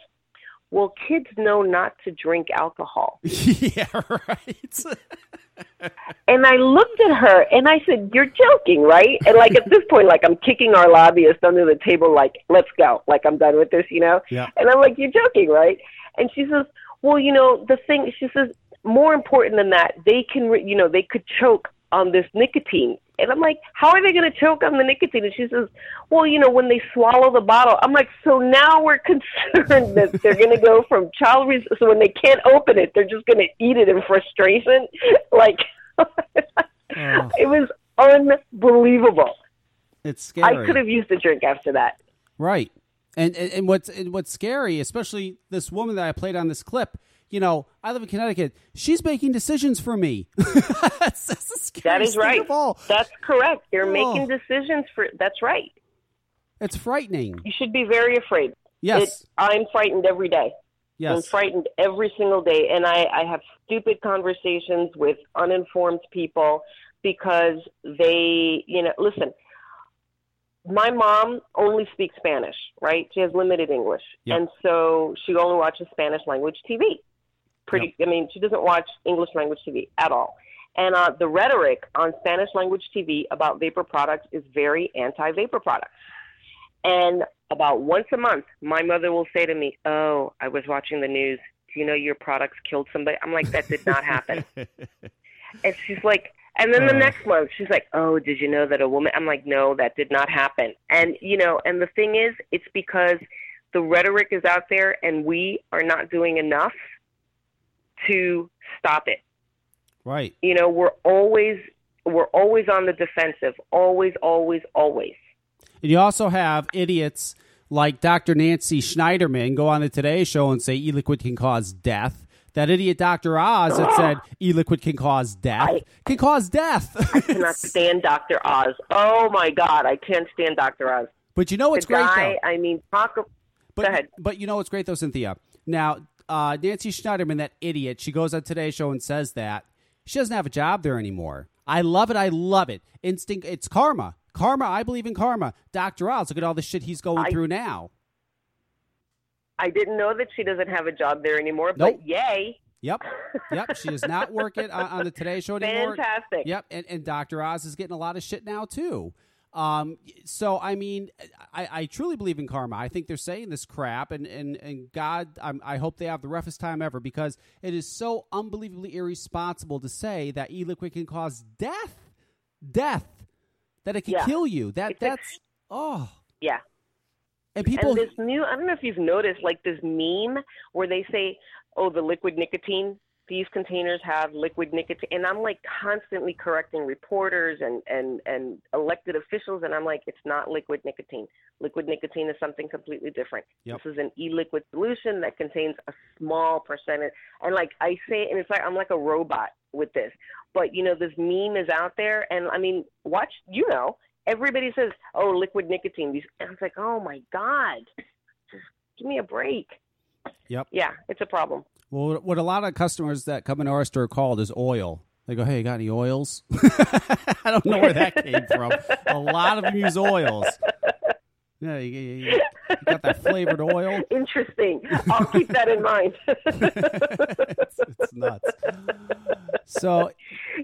well, kids know not to drink alcohol. yeah, right. And I looked at her and I said, You're joking, right? And like at this point, like I'm kicking our lobbyist under the table, like, let's go. Like I'm done with this, you know? Yeah. And I'm like, You're joking, right? And she says, Well, you know, the thing, she says, more important than that, they can, re- you know, they could choke on this nicotine. And I'm like, How are they going to choke on the nicotine? And she says, Well, you know, when they swallow the bottle. I'm like, So now we're concerned that they're going to go from child, res- so when they can't open it, they're just going to eat it in frustration. Like, Oh, it was unbelievable. it's scary. I could have used a drink after that. Right. And, and and what's and what's scary, especially this woman that I played on this clip. You know, I live in Connecticut. She's making decisions for me. that's, that's That thing right. That's correct. You're Oh. making decisions for. That's right. It's frightening. You should be very afraid. Yes. It, I'm frightened every day. Yes. I'm frightened every single day, and I, I have stupid conversations with uninformed people because they, you know, listen. My mom only speaks Spanish, right? She has limited English, Yep. and so she only watches Spanish language TV. Pretty, I mean, she doesn't watch English language TV at all. And uh, the rhetoric on Spanish language TV about vapor products is very anti-vapor products. And about once a month, my mother will say to me, "Oh, I was watching the news. Do you know your products killed somebody?" I'm like, "That did not happen." and she's like, and then the Oh. next month, she's like, "Oh, did you know that a woman?" I'm like, "No, that did not happen." And you know, and the thing is, it's because the rhetoric is out there, and we are not doing enough to stop it. Right. You know, we're always we're always on the defensive, always, always, always. And you also have idiots like Dr. Nancy Snyderman go on the Today Show and say e-liquid can cause death. That idiot Dr. Oz that said e-liquid can cause death can cause death. I cannot stand Dr. Oz. Oh my God, I can't stand Dr. Oz. but you know what's the great guy, though? I mean, talk. But, Go ahead. But you know what's great though, Cynthia? Now, uh, Nancy Snyderman, that idiot, she goes on Today's Show and says that she doesn't have a job there anymore. I love it. I love it. Instinct. It's karma. Karma. I believe in karma. Dr. Oz, look at all the shit he's going I- through now. I didn't know that she doesn't have a job there anymore, Nope. but yay. Yep. Yep. She is not working on, on the Today Show anymore. Fantastic. Yep. And, and Dr. Oz is getting a lot of shit now, too. Um, so, I mean, I, I truly believe in karma. I think they're saying this crap, and, and, and God, I'm, I hope they have the roughest time ever because it is so unbelievably irresponsible to say that e liquid can cause death. Death. That it can Yeah. kill you. That It's a- That's, oh. Yeah. And people. and this new I don't know if you've noticed like this meme where they say, "Oh, the liquid nicotine, these containers have liquid nicotine." And I'm like constantly correcting reporters and and and elected officials and I'm like, "It's not liquid nicotine. Liquid nicotine is something completely different. Yep. This is an e-liquid solution that contains a small percentage." And like I say and it's like I'm like a robot with this. But you know, this meme is out there and I mean, watch, you know, everybody says, "Oh, liquid nicotine." These, and it's like, "Oh my god, give me a break." Yep. Yeah, it's a problem. Well, what a lot of customers that come into our store called is oil. They go, "Hey, you got any oils?" I don't know where that came from. A lot of them use oils. Yeah, you, you- you- got that flavored oil. Interesting. I'll keep that in mind. it's, it's nuts. So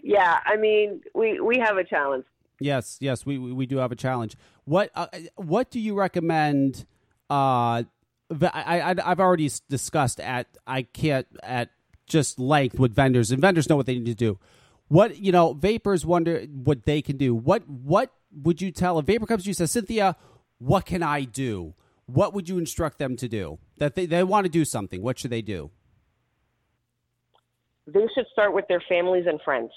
yeah, I mean, we we have a challenge. yes, yes, we we we do have a challenge. What uh, what do you recommend? Uh, v- I, I I've already discussed at I can't at just length with vendors, and vendors know what they need to do. What you know, vapers wonder what they can do. What what would you tell a vaper comes to you says, Cynthia, what can I do? What would you instruct them to do? That they, they want to do something. What should they do? They should start with their families and friends.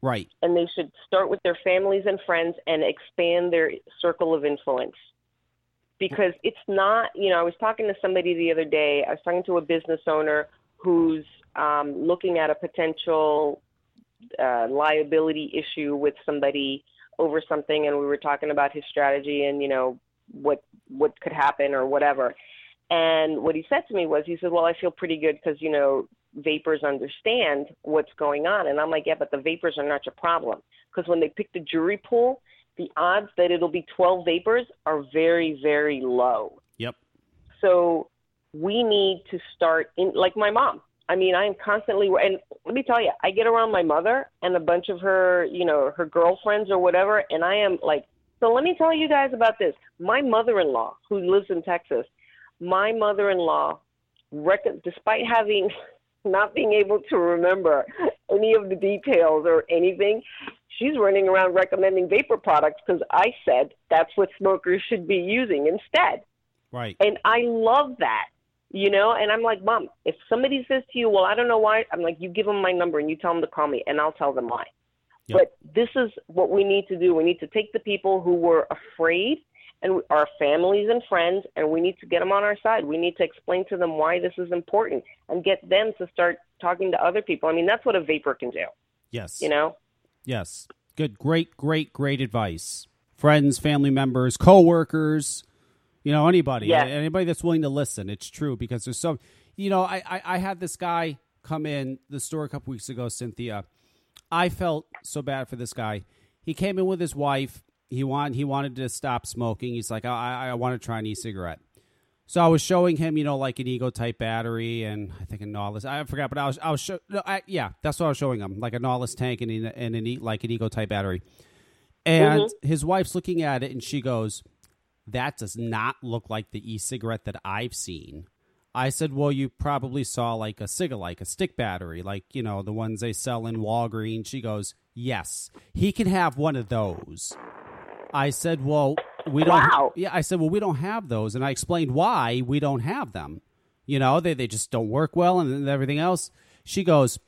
Right. and they should start with their families and friends and expand their circle of influence. Because it's not, you know, I was talking to somebody the other day. I was talking to a business owner who's um, looking at a potential uh, liability issue with somebody over something, and we were talking about his strategy and you know what what could happen or whatever. And what he said to me was, he said, "Well, I feel pretty good because you know vapers understand what's going on." And I'm like, "Yeah, but the vapers are not your problem because when they pick the jury pool, the odds that it'll be 12 vapers are very, very low. Yep. So we need to start in like my mom. I mean, I am constantly and let me tell you, I get around my mother and a bunch of her, you know, her girlfriends or whatever, and I am like, so let me tell you guys about this. My mother-in-law, who lives in Texas, my mother-in-law, rec- despite having not being able to remember any of the details or anything, she's running around recommending vapor products because I said that's what smokers should be using instead. Right. And I love that, you know. And I'm like, Mom, if somebody says to you, Well, I don't know why, I'm like, You give them my number and you tell them to call me, and I'll tell them why. But this is what we need to do. We need to take the people who were afraid and our families and friends, and we need to get them on our side. We need to explain to them why this is important and get them to start talking to other people. I mean, that's what a vaper can do, Yes. you know? Yes. Good. Great, great, great advice. Friends, family members, coworkers, you know, anybody. Anybody that's willing to listen. It's true because there's so you know, I, I, I had this guy come in the store a couple weeks ago, Cynthia. I felt so bad for this guy. He came in with his wife. He want he wanted to stop smoking. He's like, I I, I want to try an e-cigarette. So I was showing him, you know, like an eGo type battery, and I think a Nautilus. I forgot, but I was I was show, no, I, yeah, that's what I was showing him, like a Nautilus tank and, an- and an e, like an eGo type battery. And Mhm. his wife's looking at it, and she goes, "That does not look like the e-cigarette that I've seen." I said, "Well, you probably saw like a ciga, like a stick battery, like you know the ones they sell in Walgreens." She goes, "Yes, he can have one of those." I said, "Well, we don't." Wow. Yeah, I said, "Well, we don't have those," and I explained why we don't have them. You know, they they just don't work well, and everything else. She goes,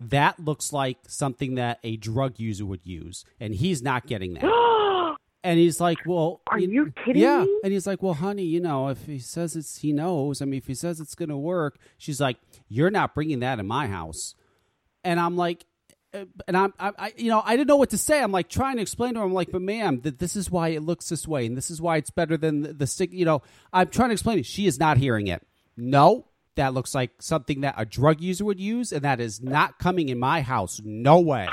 "That looks like something that a drug user would use, and he's not getting that." and he's like, "Well, Are you kidding yeah. me? And he's like, "Well, honey, you know, if he says it's he knows. I mean, if he says it's to work." She's like, "You're not bringing that in my house." And I'm like, Uh, and I'm, I, I, you know, I didn't know what to say. I'm like trying to explain to her. I'm like, but ma'am, that this is why it looks this way, and this is why it's better than the, the stick. You know, I'm trying to explain it. She is not hearing it. No, that looks like something that a drug user would use, and that is not coming in my house. No way.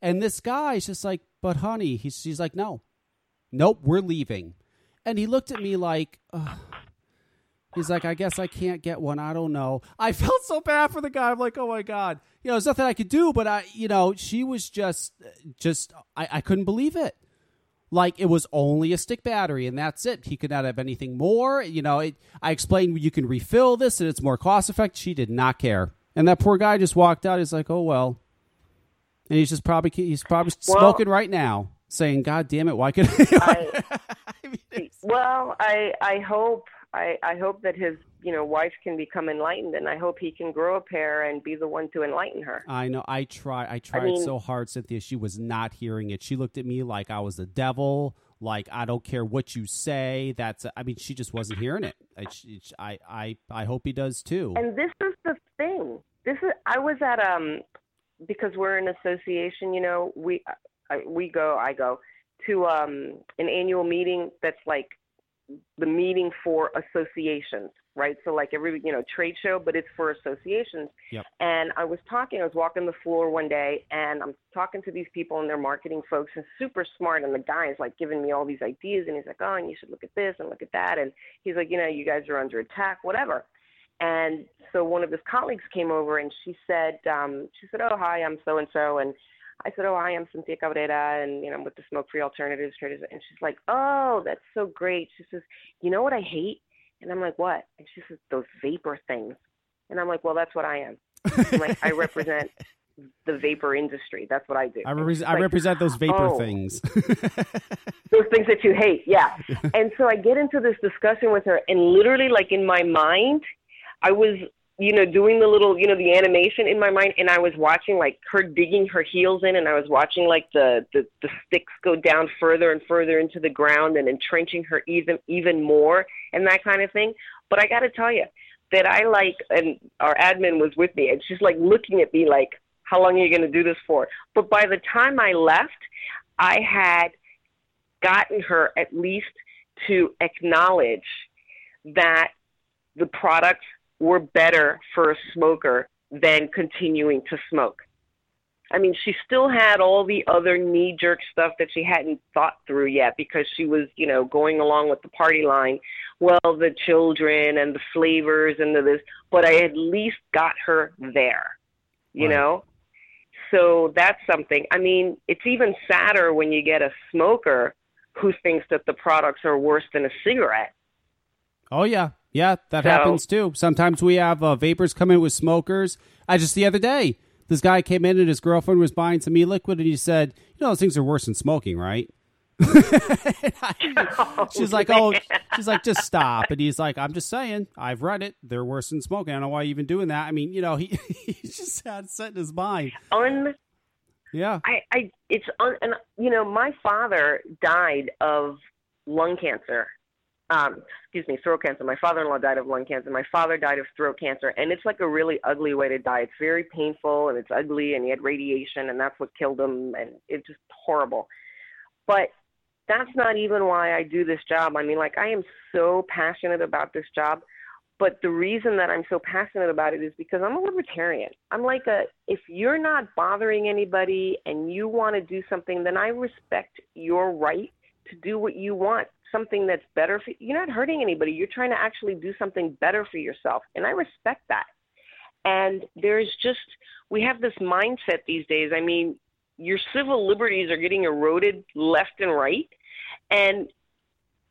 And this guy is just like, but honey, he's, she's like, no, nope, we're leaving. And he looked at me like, Ugh. He's like, I guess I can't get one. I don't know. I felt so bad for the guy. I'm like, oh my god, you know, there's nothing I could do. But I, you know, she was just, just, I, I couldn't believe it. Like it was only a stick battery, and that's it. He could not have anything more. You know, it, I explained you can refill this, and it's more cost effective. She did not care, and that poor guy just walked out. He's like, oh well, and he's just probably he's probably Well- smoking right now, saying, "God damn it, why could?" I Well, I I hope I I hope that his you know wife can become enlightened, and I hope he can grow a pair and be the one to enlighten her. I know. I try. I tried mean- so hard, Cynthia. She was not hearing it. She looked at me like I was the devil. Like I don't care what you say. That's. I mean, she just wasn't hearing it. I. I. I, I hope he does too. And this is the thing. This is I was at um because we're an association. You know, we I, we go I go to um an annual meeting that's like the meeting for associations, right? So like every you know trade show, but it's for associations. Yep. And I was talking, I was walking the floor one day, and I'm talking to these people and they're marketing folks and super smart. And the guy is like giving me all these ideas, and he's like, oh, and you should look at this and look at that. And he's like, you know, you guys are under attack, whatever. And so one of his colleagues came over and she said, um, she said, oh, hi, I'm so and so. And I said, oh, I'm Cynthia Cabrera, and you know, I'm with the Smoke Free Alternatives Traders. And she's like, oh, that's so great. She says, you know what I hate? And I'm like, what? And she says, those vapor things. And I'm like, well, that's what I am. I'm like, I represent the vapor industry. That's what I do. I, she's I like, represent those vapor "Oh." things. those things that you hate yeah and so i get into this discussion with her and literally like in my mind i was you know doing the little you know the animation in my mind and i was watching like her digging her heels in and i was watching like the the, the sticks go down further and further into the ground and entrenching her even even more and that kind of thing. But i got to tell you that i like and our admin was with me and she's like looking at me like how long are you going to do this for? But by the time i left i had gotten her at least to acknowledge that the products were better for a smoker than continuing to smoke. I mean, she still had all the other knee jerk stuff that she hadn't thought through yet because she was, you know, going along with the party line. Well, the children and the flavors and the this, but I at least got her there, you Right. know? So that's something. I mean, it's even sadder when you get a smoker who thinks that the products are worse than a cigarette. Oh yeah, yeah, that So- happens too. Sometimes we have uh, vapers come in with smokers. I just the other day, this guy came in and his girlfriend was buying some e-liquid, and he said, "You know, those things are worse than smoking, right?" she's like, "Oh, she's like, just stop." And he's like, "I'm just saying, I've read it. They're worse than smoking. I don't know why you're even doing that. I mean, you know, he he just had set in his mind. Un Yeah, I, I it's un, and you know my father died of lung cancer um excuse me throat cancer. My father-in-law died of lung cancer. My father died of throat cancer. And it's like a really ugly way to die. It's very painful and it's ugly and he had radiation and that's what killed him and it's just horrible. But that's not even why I do this job. I mean like I am so passionate about this job. But the reason that I'm so passionate about it is because I'm a libertarian. I'm like a if you're not bothering anybody and you want to do something, then I respect your right to do what you want. Something that's better for you're not hurting anybody. You're trying to actually do something better for yourself. And I respect that. And there's just we have this mindset these days. I mean, your civil liberties are getting eroded left and right. And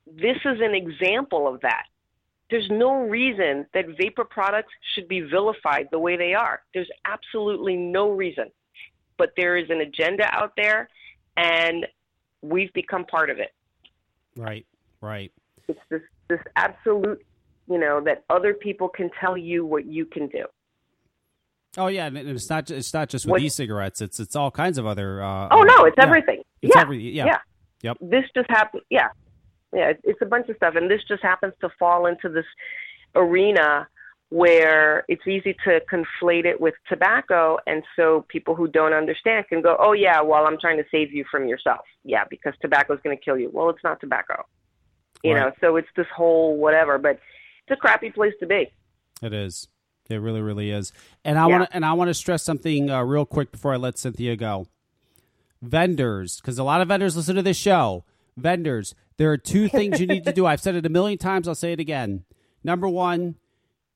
this is an example of that there's no reason that vapor products should be vilified the way they are. There's absolutely no reason. But there is an agenda out there, and we've become part of it. Right, right. It's this, this absolute, you know, that other people can tell you what you can do. Oh yeah, and it's not it's not just with What- e-cigarettes. It's it's all kinds of other. Uh, Oh, no, it's yeah. everything. It's yeah. every yeah. yeah. Yep. This just happened. Yeah. Yeah. It's, it's a bunch of stuff. And this just happens to fall into this arena where it's easy to conflate it with tobacco and so people who don't understand can go oh yeah well i'm trying to save you from yourself yeah because tobacco is going to kill you well it's not tobacco you Right. know so it's this whole whatever but it's a crappy place to be It is. It really, really is. And I Yeah. want to and I want to stress something uh, real quick before I let Cynthia go. Vendors, because a lot of vendors listen to this show. Vendors, there are two things you need to do. I've said it a million times. I'll say it again. Number one,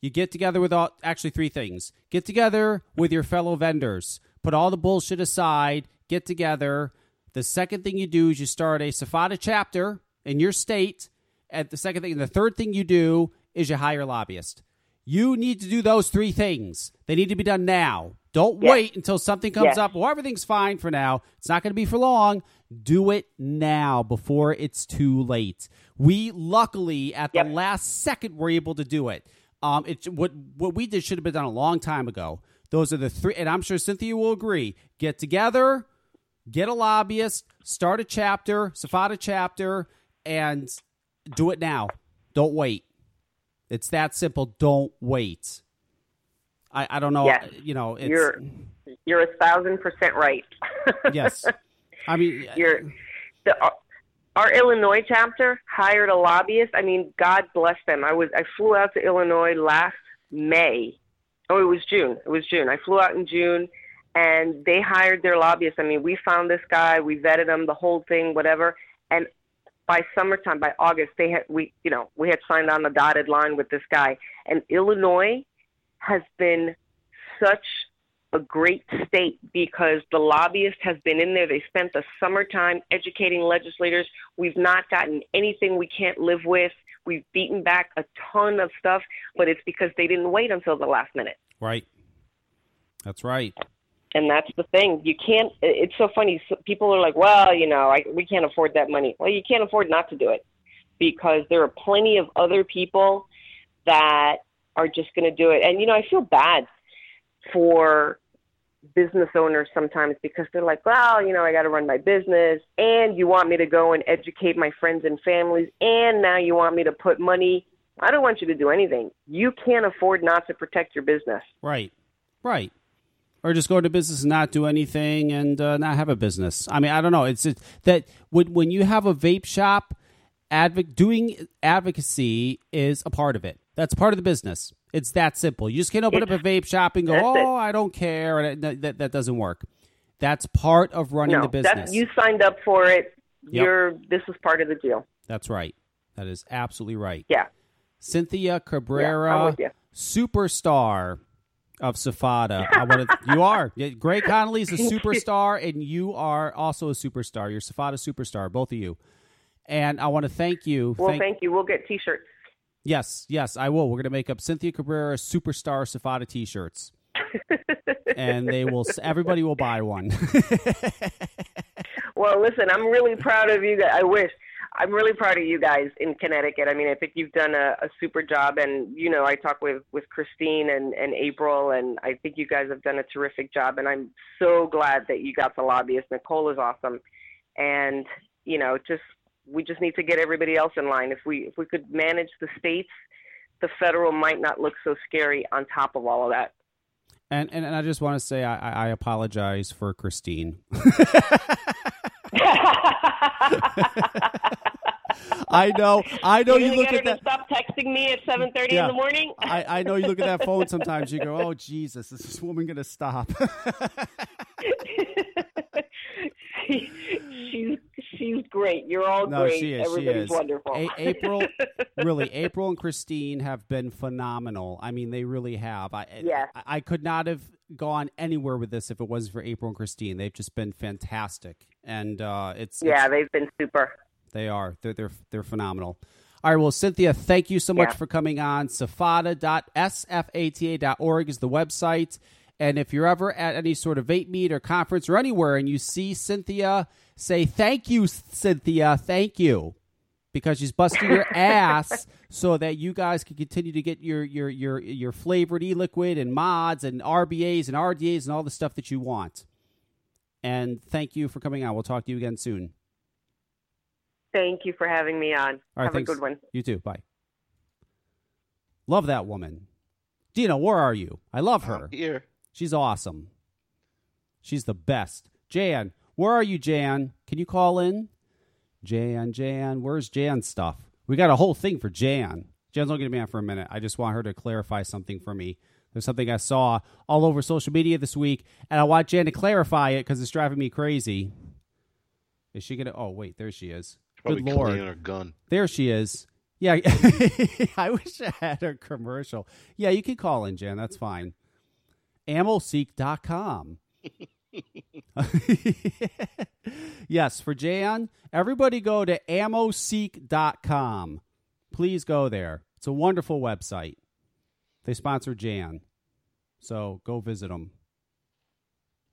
you get together with all actually three things. Get together with your fellow vendors. Put all the bullshit aside. Get together. The second thing you do is you start a SFATA chapter in your state. And the second thing, and the third thing you do is you hire a lobbyist. You need to do those three things. They need to be done now. Don't Yes. wait until something comes Yes. up. Well, everything's fine for now. It's not going to be for long. Do it now before it's too late. We luckily at the last second were able to do it. Um, it what what we did should have been done a long time ago. Those are the three, and I'm sure Cynthia will agree. Get together, get a lobbyist, start a chapter, SFATA chapter, and do it now. Don't wait. It's that simple. Don't wait. I, I don't know. Yes. You know, it's, you're you're a thousand percent right yes. I mean, you're the our, Illinois chapter hired a lobbyist. I mean, God bless them. I was I flew out to Illinois last May. Oh, it was June. It was June. I flew out in June, and they hired their lobbyist. I mean, we found this guy, we vetted him, the whole thing, whatever. And by summertime, by August, they had we you know we had signed on the dotted line with this guy. And Illinois has been such a great state because the lobbyist has been in there. They spent the summertime educating legislators. We've not gotten anything we can't live with. We've beaten back a ton of stuff, but it's because they didn't wait until the last minute. right. That's right. And that's the thing. You can't. It's so funny. People are like, "Well, you know, I, we can't afford that money." Well, you can't afford not to do it because there are plenty of other people that are just going to do it. And you know, I feel bad for business owners sometimes because they're like, "Well, you know, I got to run my business, and you want me to go and educate my friends and families, and now you want me to put money." I don't want you to do anything. You can't afford not to protect your business. Right. Right. Or just go into business and not do anything and uh, not have a business. I mean, I don't know. It's it, that when when you have a vape shop, advoc- doing advocacy is a part of it. That's part of the business. It's that simple. You just can't open up a vape shop and go, That's it. "Oh, I don't care," and that, that that doesn't work. That's part of running no, the business. You signed up for it. Yep. You're this is part of the deal. That's right. That is absolutely right. Yeah. Cynthia Cabrera, Yeah, I'm with you. superstar of SFATA. I want to. You are. Gray Connolly's a superstar, and you are also a superstar. You're SFATA superstar, both of you. And I want to thank you. Well, thank, you. We'll get T-shirts. Yes, yes, I will. We're going to make up Cynthia Cabrera superstar SFATA T-shirts, and they will. Everybody will buy one. Well, listen, I'm really proud of you guys. I wish. I'm really proud of you guys in Connecticut. I mean, I think you've done a, a super job, and you know, I talk with with Christine and and April, and I think you guys have done a terrific job. And I'm so glad that you got the lobbyist. Nicole is awesome, and you know, just we just need to get everybody else in line. If we if we could manage the states, the federal might not look so scary on top of all of that. and, and and I just want to say I, I apologize for Christine. I know, I know. You You look at that. stop texting me at 7:30 Yeah. in the morning. I, I know you look at that phone sometimes. You go, "Oh Jesus, is this woman going to stop?" she's she's great. You're all no, great. she is. She Everybody's is. wonderful. A- April, really, April and Christine have been phenomenal. I mean, they really have. I, Yes. I, I could not have gone anywhere with this if it wasn't for April and Christine. They've just been fantastic, and uh, it's yeah, it's- they've been super. They are. They're they're they're phenomenal. All right, well, Cynthia, thank you so much Yeah. for coming on. SFATA.sfata.org is the website. And if you're ever at any sort of vape meet or conference or anywhere and you see Cynthia, say thank you, Cynthia, thank you. Because she's busting your ass so that you guys can continue to get your your your your flavored e-liquid and mods and RBAs and RDAs and all the stuff that you want. And thank you for coming on. We'll talk to you again soon. Thank you for having me on. All right, Have thanks. a good one. You too. Bye. Love that woman. Dina, where are you? I love her. Here. She's awesome. She's the best. Jan, where are you, Jan? Can you call in? Jan, Jan, where's Jan's stuff? We got a whole thing for Jan. Jan's only going to be on for a minute. I just want her to clarify something for me. There's something I saw all over social media this week, and I want Jan to clarify it because it's driving me crazy. Is she going to? Oh, wait, there she is. Probably Good Lord. her gun. There she is. Yeah, I wish I had her commercial. Yeah, you can call in, Jan. That's fine. Ammoseek.com. yes, for Jan, everybody go to ammoseek.com. Please go there. It's a wonderful website. They sponsor Jan. So go visit them.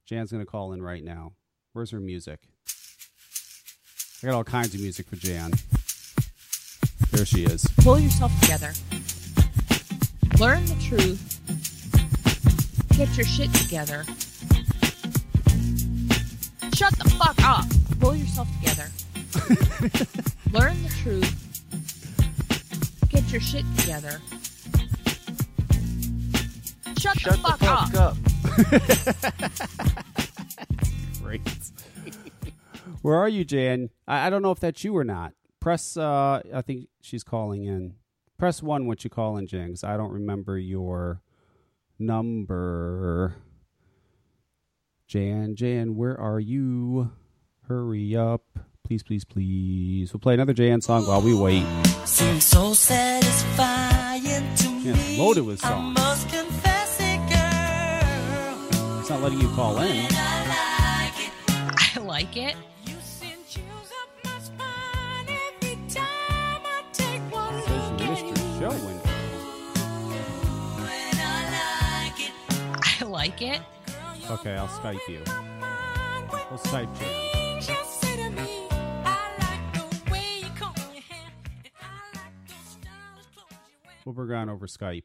Jan's going to call in right now. Where's her music? I got all kinds of music for Jan. There she is. Pull yourself together. Learn the truth. Get your shit together. Shut the fuck up. Pull yourself together. Learn the truth. Get your shit together. Shut, the fuck, up. up. Great. Where are you, Jan? I, I don't know if that's you or not. Press, uh, I think she's calling in. Press one once you call in, Jan, 'cause I don't remember your number. Jan, Jan, where are you? Hurry up. Please, please, please. We'll play another Jan song while we wait. Seems so satisfying to Yeah, it's loaded with I songs. must confess it, girl. It's not letting you call in. I like it. Says like it. Okay, I'll Skype you. We'll Skype Jan. We'll bring her on over Skype.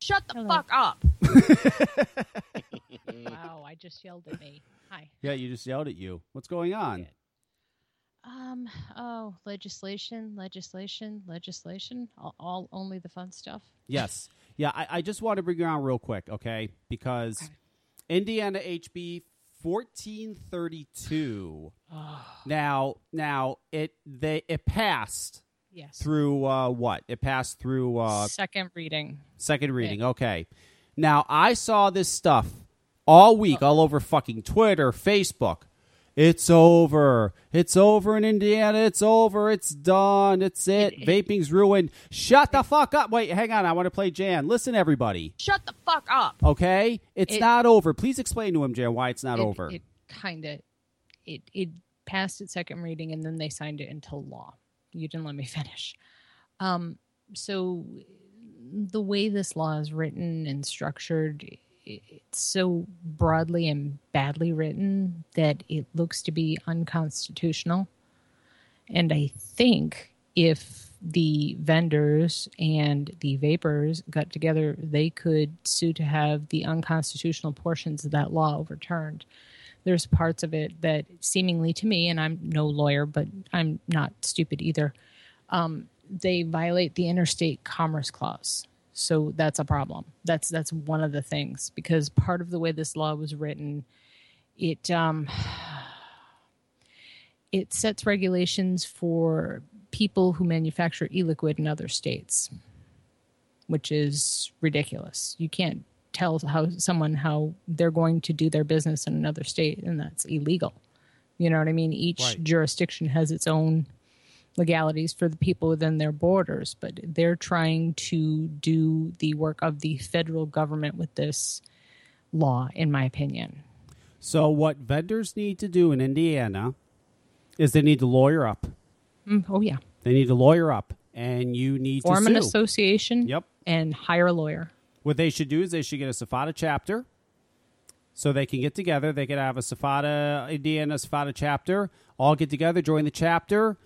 Shut the fuck up. wow, I just yelled at me. Hi. Yeah, you just yelled at you. What's going on? Um. Oh, legislation, legislation, legislation. All, all only the fun stuff. Yes. Yeah, I, I just want to bring you on real quick, okay? Because Indiana HB 1432. now, now it they it passed Yes. through uh, what? It passed through uh, Second reading. Second reading. Okay. Now I saw this stuff all week, all over fucking Twitter, Facebook. It's over. It's over in Indiana. It's over. It's done. It's it. Vaping's ruined. Shut the fuck up. Wait, hang on. I want to play Jan. Listen, everybody. Shut the fuck up. Okay? It's It- not over. Please explain to him, Jan, why it's not it, over. It kind of it it passed its second reading and then they signed it into law. You didn't let me finish. Um, so the way this law is written and structured, it's so broadly and badly written that it looks to be unconstitutional. And I think if the vendors and the vapers got together, they could sue to have the unconstitutional portions of that law overturned. There's parts of it that seemingly to me, and I'm no lawyer, but I'm not stupid either, um, they violate the interstate commerce clause. So that's a problem. That's that's one of the things because part of the way this law was written, it um, it sets regulations for people who manufacture e-liquid in other states, which is ridiculous. You can't tell how someone how they're going to do their business in another state, and that's illegal. You know what I mean? Each Right. jurisdiction has its own legalities for the people within their borders, but they're trying to do the work of the federal government with this law, in my opinion. so, what vendors need to do in Indiana is they need to lawyer up. Mm, oh yeah, They need to lawyer up, and you need form to an association. Yep. and hire a lawyer. What they should do is they should get a SFATA chapter, so they can get together. They could have a SFATA Indiana SFATA chapter, all get together, join the chapter,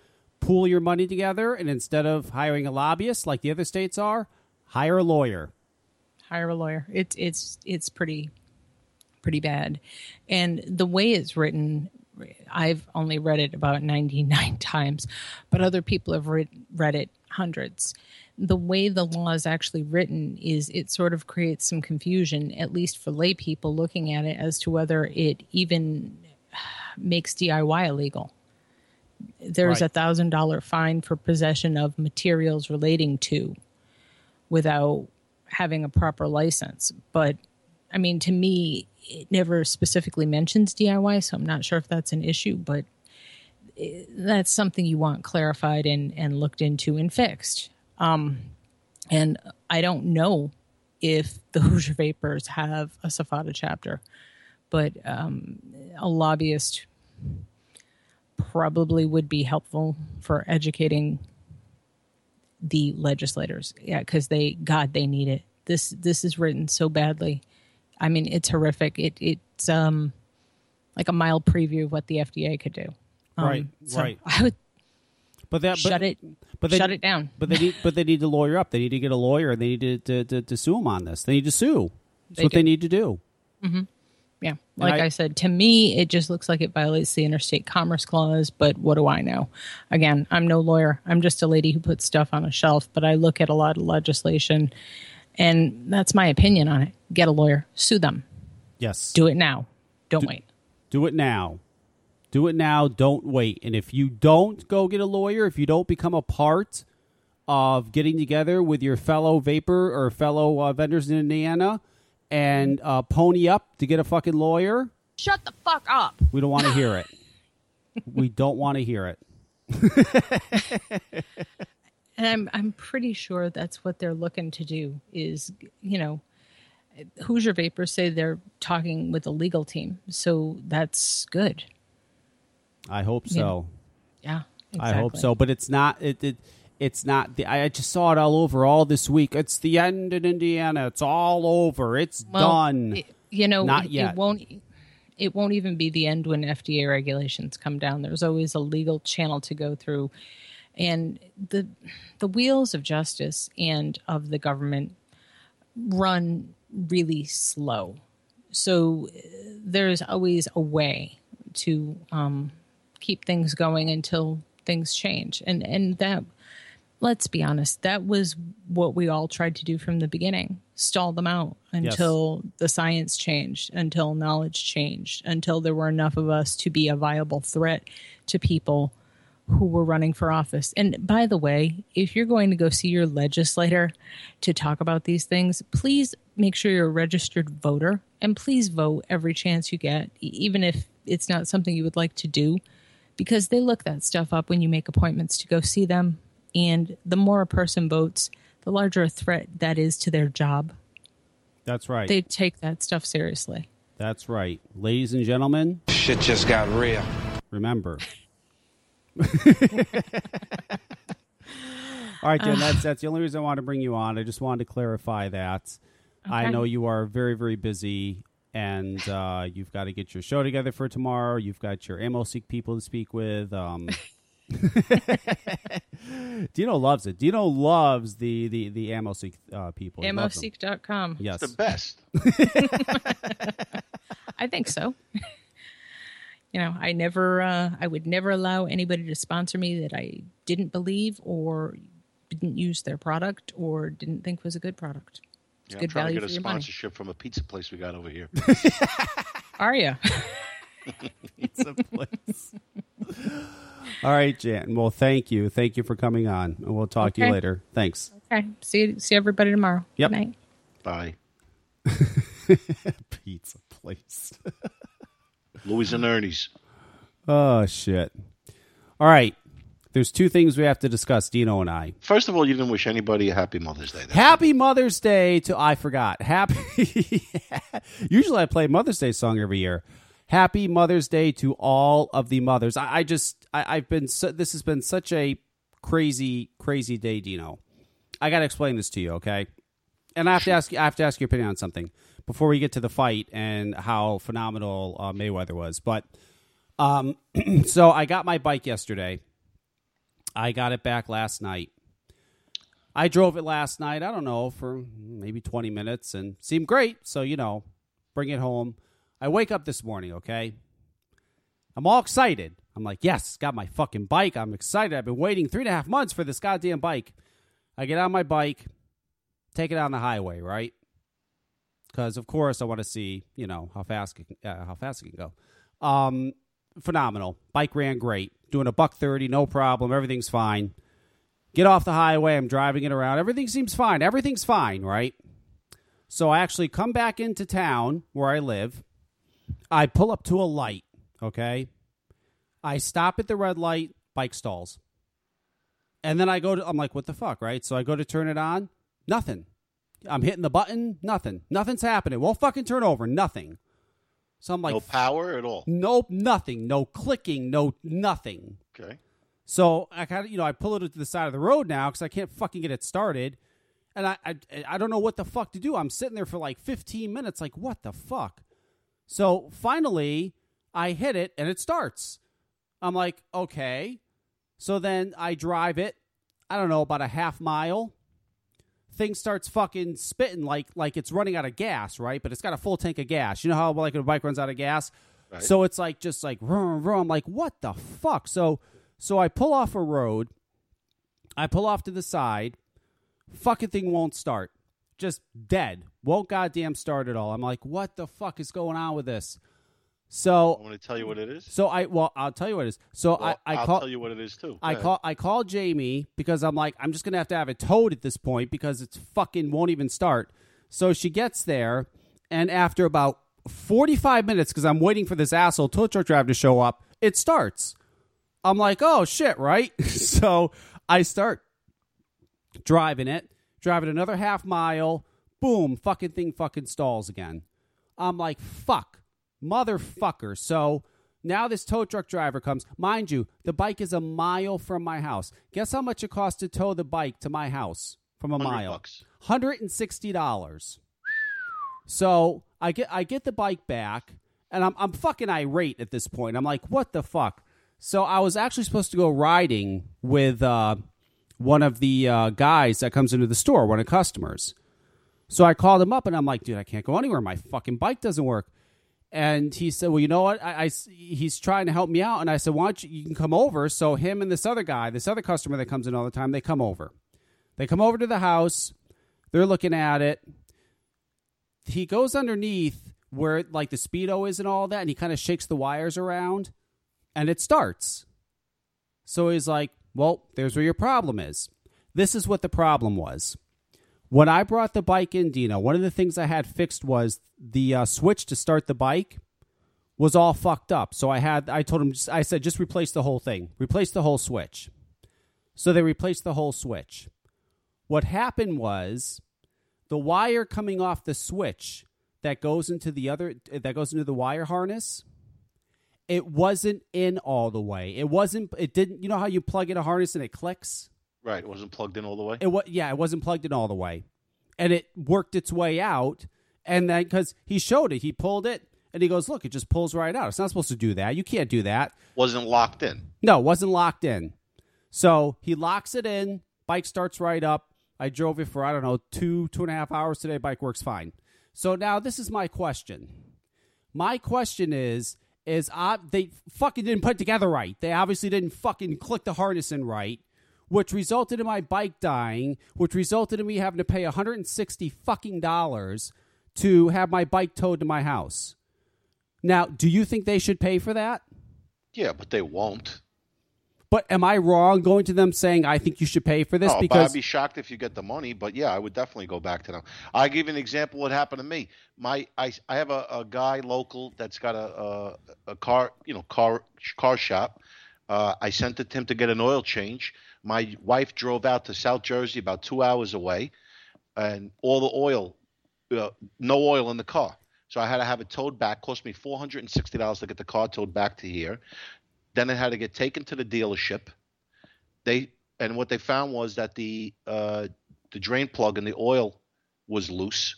pool your money together, and instead of hiring a lobbyist like the other states are, hire a lawyer. hire a lawyer. It's it's it's pretty pretty bad, and the way it's written, I've only read it about ninety nine times, but other people have read read it hundreds. The way the law is actually written is it sort of creates some confusion, at least for lay people looking at it, as to whether it even makes DIY illegal. There's a thousand dollar fine for possession of materials relating to without having a proper license. But I mean, to me, it never specifically mentions DIY, so I'm not sure if that's an issue, but eh, that's something you want clarified and, and looked into and fixed. Um, and I don't know if the Hoosier Vapers have a SFATA chapter, but um, a lobbyist probably would be helpful for educating the legislators. Yeah, because they, God, they need it. This this is written so badly. I mean, it's horrific. It it's um like a mild preview of what the FDA could do. Um, Right, so right. I would But that shut but, it. But they, shut it down. But they need. But they need to lawyer up. They need to get a lawyer. and They need to to, to, to sue them on this. They need to sue. That's They what they need to do. hmm Yeah, like I- I, said, to me, it just looks like it violates the Interstate Commerce Clause. But what do I know? Again, I'm no lawyer. I'm just a lady who puts stuff on a shelf. But I look at a lot of legislation, and that's my opinion on it. Get a lawyer, sue them, Yes. do it now. Don't wait. Do it now. Do it now. Don't wait. And if you don't go get a lawyer, if you don't become a part of getting together with your fellow vaper or fellow uh, vendors in Indiana and uh, pony up to get a fucking lawyer, Shut the fuck up. we don't want to hear it. we don't want to hear it. and I'm I'm pretty sure that's what they're looking to do. Is you know, Hoosier Vapers say they're talking with a legal team, so that's good. I hope Yeah. so. Yeah, I hope so, but it's not. It, it it's not. The, I just saw it all over all this week. It's the end in Indiana. It's all over. It's Well, done. it- you know, not it, yet. it won't. It won't even be the end when FDA regulations come down. There's always a legal channel to go through, and the the wheels of justice and of the government run really slow. So uh, there's always a way to um, keep things going until things change, and and that let's be honest, that was what we all tried to do from the beginning stall them out Yes. until the science changed, until knowledge changed, until there were enough of us to be a viable threat to people who were running for office. And by the way, if you're going to go see your legislator to talk about these things, please make sure you're a registered voter and please vote every chance you get, even if it's not something you would like to do because they look that stuff up when you make appointments to go see them. And the more a person votes, the larger a threat that is to their job. That's right. They take that stuff seriously. That's right. Ladies and gentlemen, Shit just got real. remember. All right, Jen, that's that's the only reason I wanted to bring you on. I just wanted to clarify that. Okay. I know you are very, very busy and uh, you've got to get your show together for tomorrow. You've got your AmmoSeek people to speak with. Um, Dino loves it. Dino loves the the the AmmoSeek uh, people. He loves them. AmmoSeek.com. Yes. The best. I think so. you know, I never, uh, I would never allow anybody to sponsor me that I didn't believe or didn't use their product or didn't think was a good product. It's Yeah, I'm good trying to get a for your money. sponsorship from a pizza place we got over here. Are you? Pizza place. All right, Jan. Well, thank you. Thank you for coming on. And we'll talk to you later. Thanks. okay. See, you, see everybody tomorrow. Yep. Good night. Bye. Pizza place. Louis and Ernie's. oh shit. All right. There's two things we have to discuss, Dino and I. First of all, you didn't wish anybody a happy Mother's Day. Happy Mother's Day to I forgot. Happy Usually I play Mother's Day song every year. Happy Mother's Day to all of the mothers. I, I just I, I've been so, this has been such a crazy crazy day, Dino. I got to explain this to you, okay? And I have to ask you I have to ask your opinion on something before we get to the fight and how phenomenal uh, Mayweather was. But um so I got my bike yesterday. I got it back last night. I drove it last night, I don't know, for maybe 20 minutes and seemed great. So, you know, bring it home. I wake up this morning, okay? I'm all excited I'm like, yes, got my fucking bike. I'm excited. I've been waiting three and a half months for this goddamn bike. I get on my bike, take it on the highway, right? Because of course I want to see, you know, how fast it can, uh, how fast it can go. Um, phenomenal. Bike ran great. Doing a buck thirty, no problem. Everything's fine. Get off the highway. I'm driving it around. Everything seems fine. Everything's fine, right? So I actually come back into town where I live. I pull up to a light, okay? I stop at the red light, bike stalls. And then I go to, I'm like, what the fuck, right? So I go to turn it on, nothing. I'm hitting the button, nothing. Nothing's happening. Won't fucking turn over, nothing. So I'm like, no power at all. nope, nothing. No clicking, no nothing. Okay. So I kind of, you know, I pull it to the side of the road now because I can't fucking get it started, and I, I, I don't know what the fuck to do. I'm sitting there for like 15 minutes, like what the fuck. So finally, I hit it and it starts. I'm like, okay. So then I drive it. I don't know about a half mile. Thing starts fucking spitting like like it's running out of gas, right? But it's got a full tank of gas. You know how like a bike runs out of gas. Right. So it's like just like vroom, vroom. I'm like, what the fuck? So so I pull off a road. I pull off to the side. Fucking thing won't start. Just dead. Won't goddamn start at all. I'm like, what the fuck is going on with this? So I'm going to tell you what it is. so I well, I'll tell you what it is. So Well, I I I'll call tell you what it is too. Go I ahead. call I call Jamie because I'm like I'm just gonna have to have it towed at this point because it's fucking won't even start. So she gets there, and after about 45 minutes, because I'm waiting for this asshole tow truck driver to show up, it starts. I'm like, oh shit, right? so I start driving it, driving another half mile. Boom, fucking thing fucking stalls again. I'm like, fuck, motherfucker. So now this tow truck driver comes. Mind you, the bike is a mile from my house. Guess how much it costs to tow the bike to my house from a 100 mile? bucks. Hundred and sixty dollars. So I get I get the bike back, and I'm I'm fucking irate at this point. I'm like, what the fuck? So I was actually supposed to go riding with uh, one of the uh, guys that comes into the store, one of the customers. So I called him up, and I'm like, dude, I can't go anywhere. My fucking bike doesn't work. And he said, well, you know what? I, I he's trying to help me out, and I said, why don't you, you can come over? So him and this other guy, this other customer that comes in all the time, they come over. They come over to the house. They're looking at it. He goes underneath where like the speedo is and all that, and he kind of shakes the wires around, and it starts. So he's like, "Well, there's where your problem is. This is what the problem was. When I brought the bike in, Dino, one of the things I had fixed was the uh, switch to start the bike was all fucked up. So I had I told him I said just replace the whole thing, replace the whole switch. So they replaced the whole switch. What happened was the wire coming off the switch that goes into the other that goes into the wire harness it wasn't in all the way it wasn't it didn't you know how you plug in a harness and it clicks Right. It wasn't plugged in all the way. it was yeah it wasn't plugged in all the way and it worked its way out and then because he showed it he pulled it and he goes look it just pulls right out it's not supposed to do that you can't do that wasn't locked in. no, wasn't locked in. So he locks it in. Bike starts right up. I drove it for I don't know two two and a half hours today. Bike works fine. So now this is my question. My question is is uh, they fucking didn't put together right. They obviously didn't fucking click the harness in right, which resulted in my bike dying, which resulted in me having to pay 160 fucking dollars to have my bike towed to my house. Now, do you think they should pay for that? Yeah, but they won't. But am I wrong going to them saying I think you should pay for this but because I'd be shocked if you get the money. But yeah, I would definitely go back to them. I'll give you an example. What happened to me? My I, I have a, a guy local that's got a, a a car you know car car shop. Uh, I sent it to him to get an oil change. My wife drove out to South Jersey, about two hours away, and all the oil, uh, no oil in the car. So I had to have it towed back. Cost me four hundred and sixty dollars to get the car towed back to here. Then it had to get taken to the dealership. They and what they found was that the uh, the drain plug and the oil was loose,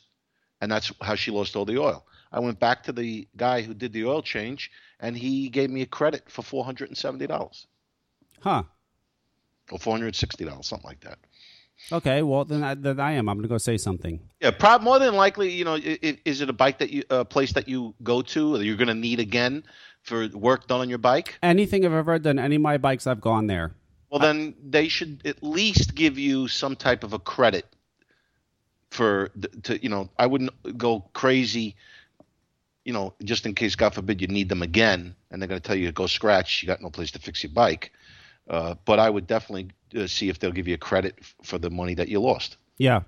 and that's how she lost all the oil. I went back to the guy who did the oil change, and he gave me a credit for four hundred and seventy dollars Huh. or four hundred sixty dollars, something like that. Okay, well then I, then I am. I'm going to go say something. Yeah, prob- more than likely, you know, i i is it a bike that you a place that you go to that you're going to need again? For work done on your bike? Anything I've ever done, any of my bikes, I've gone there. Well, then they should at least give you some type of a credit for the, to you know. I wouldn't go crazy, you know, just in case God forbid you need them again, and they're going to tell you to go scratch. You got no place to fix your bike. Uh, but I would definitely uh, see if they'll give you a credit f- for the money that you lost. Yeah,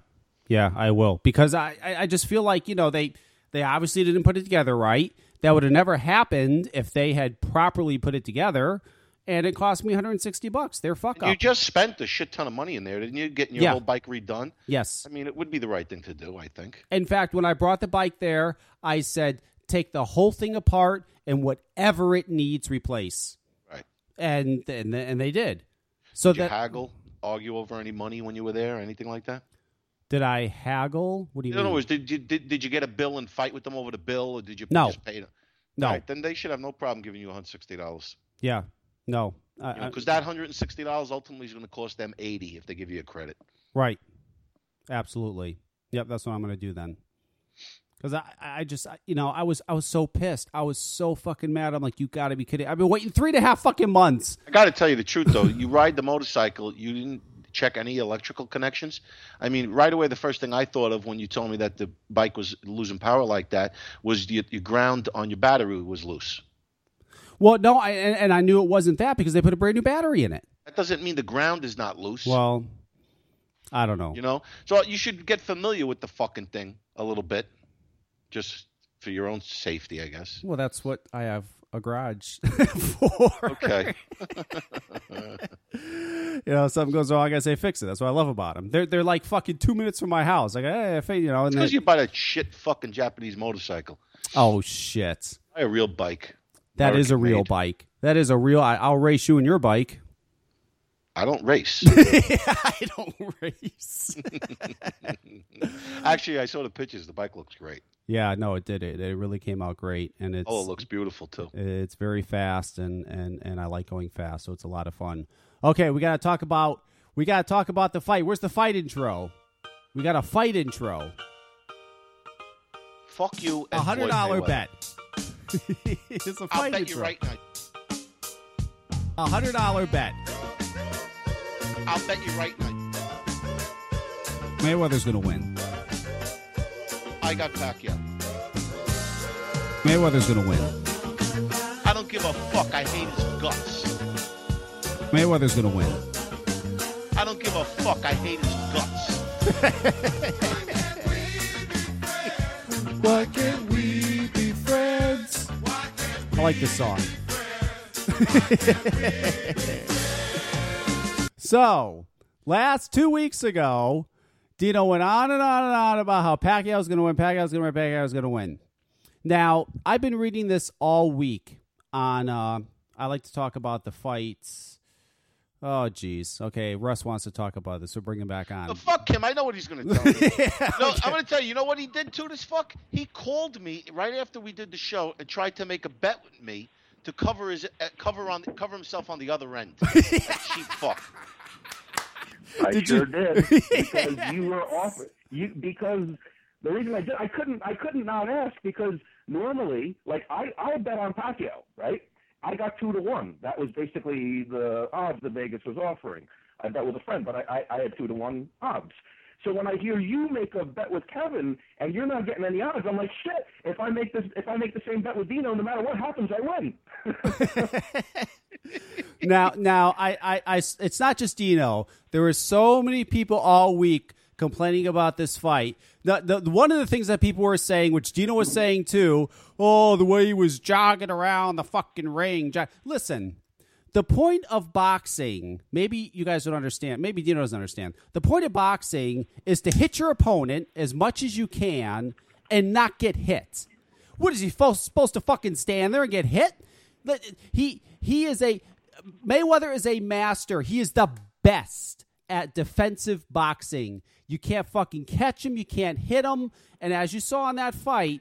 yeah, I will because I, I, I just feel like you know they they obviously didn't put it together right. That would have never happened if they had properly put it together, and it cost me 160 bucks. They're fuck up. You just spent a shit ton of money in there, didn't you? Getting your Yeah. whole bike redone. Yes. I mean, it would be the right thing to do. I think. In fact, when I brought the bike there, I said take the whole thing apart and whatever it needs replace. Right. And and and they did. So did you that haggle, argue over any money when you were there, anything like that? Did I haggle? What do you In mean? other words, did you did, did you get a bill and fight with them over the bill, or did you No. just pay them? No. All right, then they should have no problem giving you one hundred sixty dollars. yeah. No. I- I- Because that hundred and sixty dollars ultimately is going to cost them eighty if they give you a credit. Right. Absolutely. Yep, that's what I'm going to do then. Because I, I just, I- you know, I was, I was so pissed. I was so fucking mad. I'm like, you got to be kidding! I've been waiting three and a half fucking months. I got to tell you the truth though. you ride the motorcycle, you didn't check any electrical connections. I mean, right away, the first thing I thought of when you told me that the bike was losing power like that was your, your ground on your battery was loose. Well, no, I, and, and I knew it wasn't that because they put a brand new battery in it. That doesn't mean the ground is not loose. Well, I don't know. You know, so you should get familiar with the fucking thing a little bit, just for your own safety, I guess. Well, that's what I have a garage for. Okay. you know, something goes wrong, I gotta say fix it. That's what I love about them. They're they're like fucking two minutes from my house. Like, hey, you know, Because you buy that shit fucking Japanese motorcycle. oh shit, Buy a real bike. that is a real made. bike. That is a real. I, I'll race you in your bike. I don't race. I don't race. Actually, I saw the pictures. The bike looks great. Yeah, no, it did. It it really came out great, and it's Oh, it looks beautiful too. it's very fast, and and and I like going fast, so it's a lot of fun. Okay, we gotta talk about we gotta talk about the fight. Where's the fight intro? We got a fight intro. Fuck you. A hundred dollar bet. it's a I'll fight bet intro. you right now. A hundred dollar bet. I'll bet you right now. Mayweather's gonna win. I got Pacquiao. Mayweather's gonna win. I don't give a fuck. I hate his guts. Mayweather's gonna win. I don't give a fuck. I hate his guts. Why can't we be friends? I like this song. so, last two weeks ago, Dino went on and on and on about how Pacquiao's going to win, Pacquiao's going to win, Pacquiao's going to win. Now, I've been reading this all week on, uh, I like to talk about the fights. Oh, geez. Okay, Russ wants to talk about this, so bring him back on. The fuck him. I know what he's going to tell me. no, I'm going to tell you. You know what he did to this fuck? He called me right after we did the show and tried to make a bet with me to cover his uh, cover on cover himself on the other end. that cheap fuck. I Did sure you- did because you were off. You because the reason I did I couldn't I couldn't not ask because normally like I I bet on Pacquiao right. I got two to one. That was basically the odds that Vegas was offering. I bet with a friend, but I, I, I had two to one odds. So when I hear you make a bet with Kevin and you're not getting any odds, I'm like, shit. If I make this, if I make the same bet with Dino, no matter what happens, I win. now, now, I, I, I, it's not just Dino. There were so many people all week complaining about this fight. The, the, one of the things that people were saying, which Dino was saying too, oh, the way he was jogging around the fucking ring. Jo- Listen, the point of boxing, maybe you guys don't understand, maybe Dino doesn't understand. The point of boxing is to hit your opponent as much as you can and not get hit. What is he supposed, supposed to fucking stand there and get hit? He he is a Mayweather is a master. He is the best at defensive boxing. You can't fucking catch him. You can't hit him. And as you saw in that fight,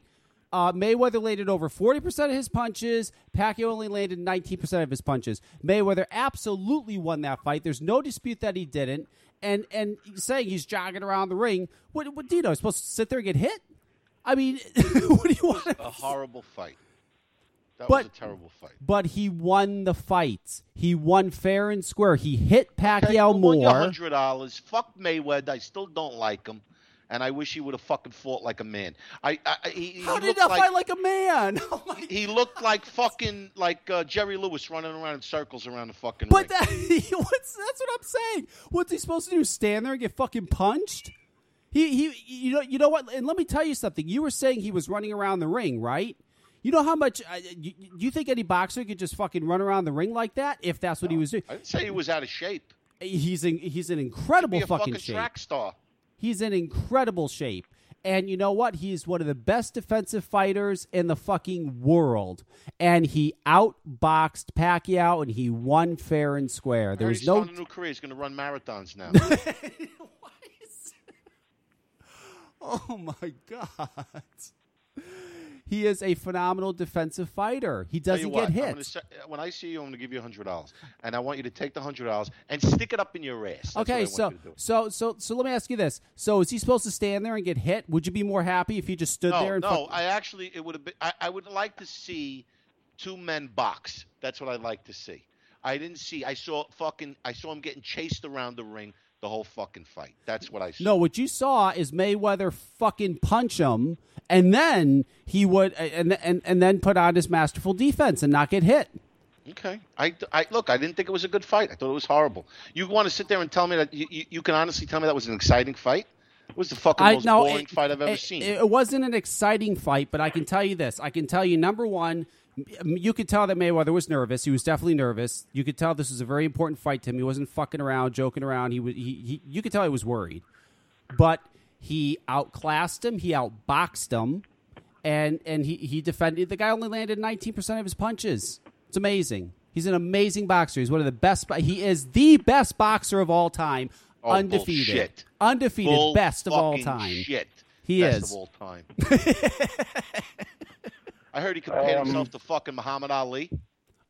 uh, Mayweather landed over 40% of his punches. Pacquiao only landed 19% of his punches. Mayweather absolutely won that fight. There's no dispute that he didn't. And and saying he's jogging around the ring, what, what Dino supposed to sit there and get hit? I mean, what do you want? A horrible fight. That but was a terrible fight. but he won the fight. He won fair and square. He hit Pacquiao Okay, well, won your more. hundred dollars. Fuck Mayweather. I still don't like him, and I wish he would have fucking fought like a man. I, I I- he, How did he not like, fight like a man? he looked like fucking like uh, Jerry Lewis running around in circles around the fucking But ring. that, what's, that's what I'm saying. What's he supposed to do? Stand there and get fucking punched? He, he, you know, you know what? And let me tell you something. You were saying he was running around the ring, right? You know how much? Uh, you, you think any boxer could just fucking run around the ring like that if that's what he was doing? I didn't say he was out of shape. He's in, he's in incredible fucking fucking shape. track star. He's in incredible shape. And you know what? He's one of the best defensive fighters in the fucking world. And he outboxed Pacquiao and he won fair and square. I heard There's he's no starting a new career. He's going to run marathons now. Oh my god. He is a phenomenal defensive fighter. He doesn't what, get hit. say- when I see you, I'm going to give you hundred dollars, and I want you to take the hundred dollars and stick it up in your ass. That's okay, so you to do. so so so let me ask you this. So is he supposed to stand there and get hit? Would you be more happy if he just stood no, there and no. I actually, it would have been. I, I would like to see two men box. That's what I'd like to see. I didn't see. I saw fucking. I saw him getting chased around the ring the whole fucking fight. That's what I saw. No, what you saw is Mayweather fucking punch him, and then he would, and and and then put on his masterful defense and not get hit. Okay. I, I look. I didn't think it was a good fight. I thought it was horrible. You want to sit there and tell me that you, you, you can honestly tell me that was an exciting fight? It was the fucking I most no, boring it, fight I've ever it- seen. It wasn't an exciting fight, but I can tell you this: I can tell you, number one, you could tell that Mayweather was nervous. He was definitely nervous. You could tell this was a very important fight to him. He wasn't fucking around, joking around. He was. He, he you could tell he was worried, but he outclassed him. He outboxed him, and and he he defended. The guy only landed nineteen percent of his punches. It's amazing. He's an amazing boxer. He's one of the best. He is the best boxer of all time. Oh, undefeated, bullshit. undefeated, Bull best of all time. Shit. He Best is of all time. I heard he compared Um, himself to fucking Muhammad Ali.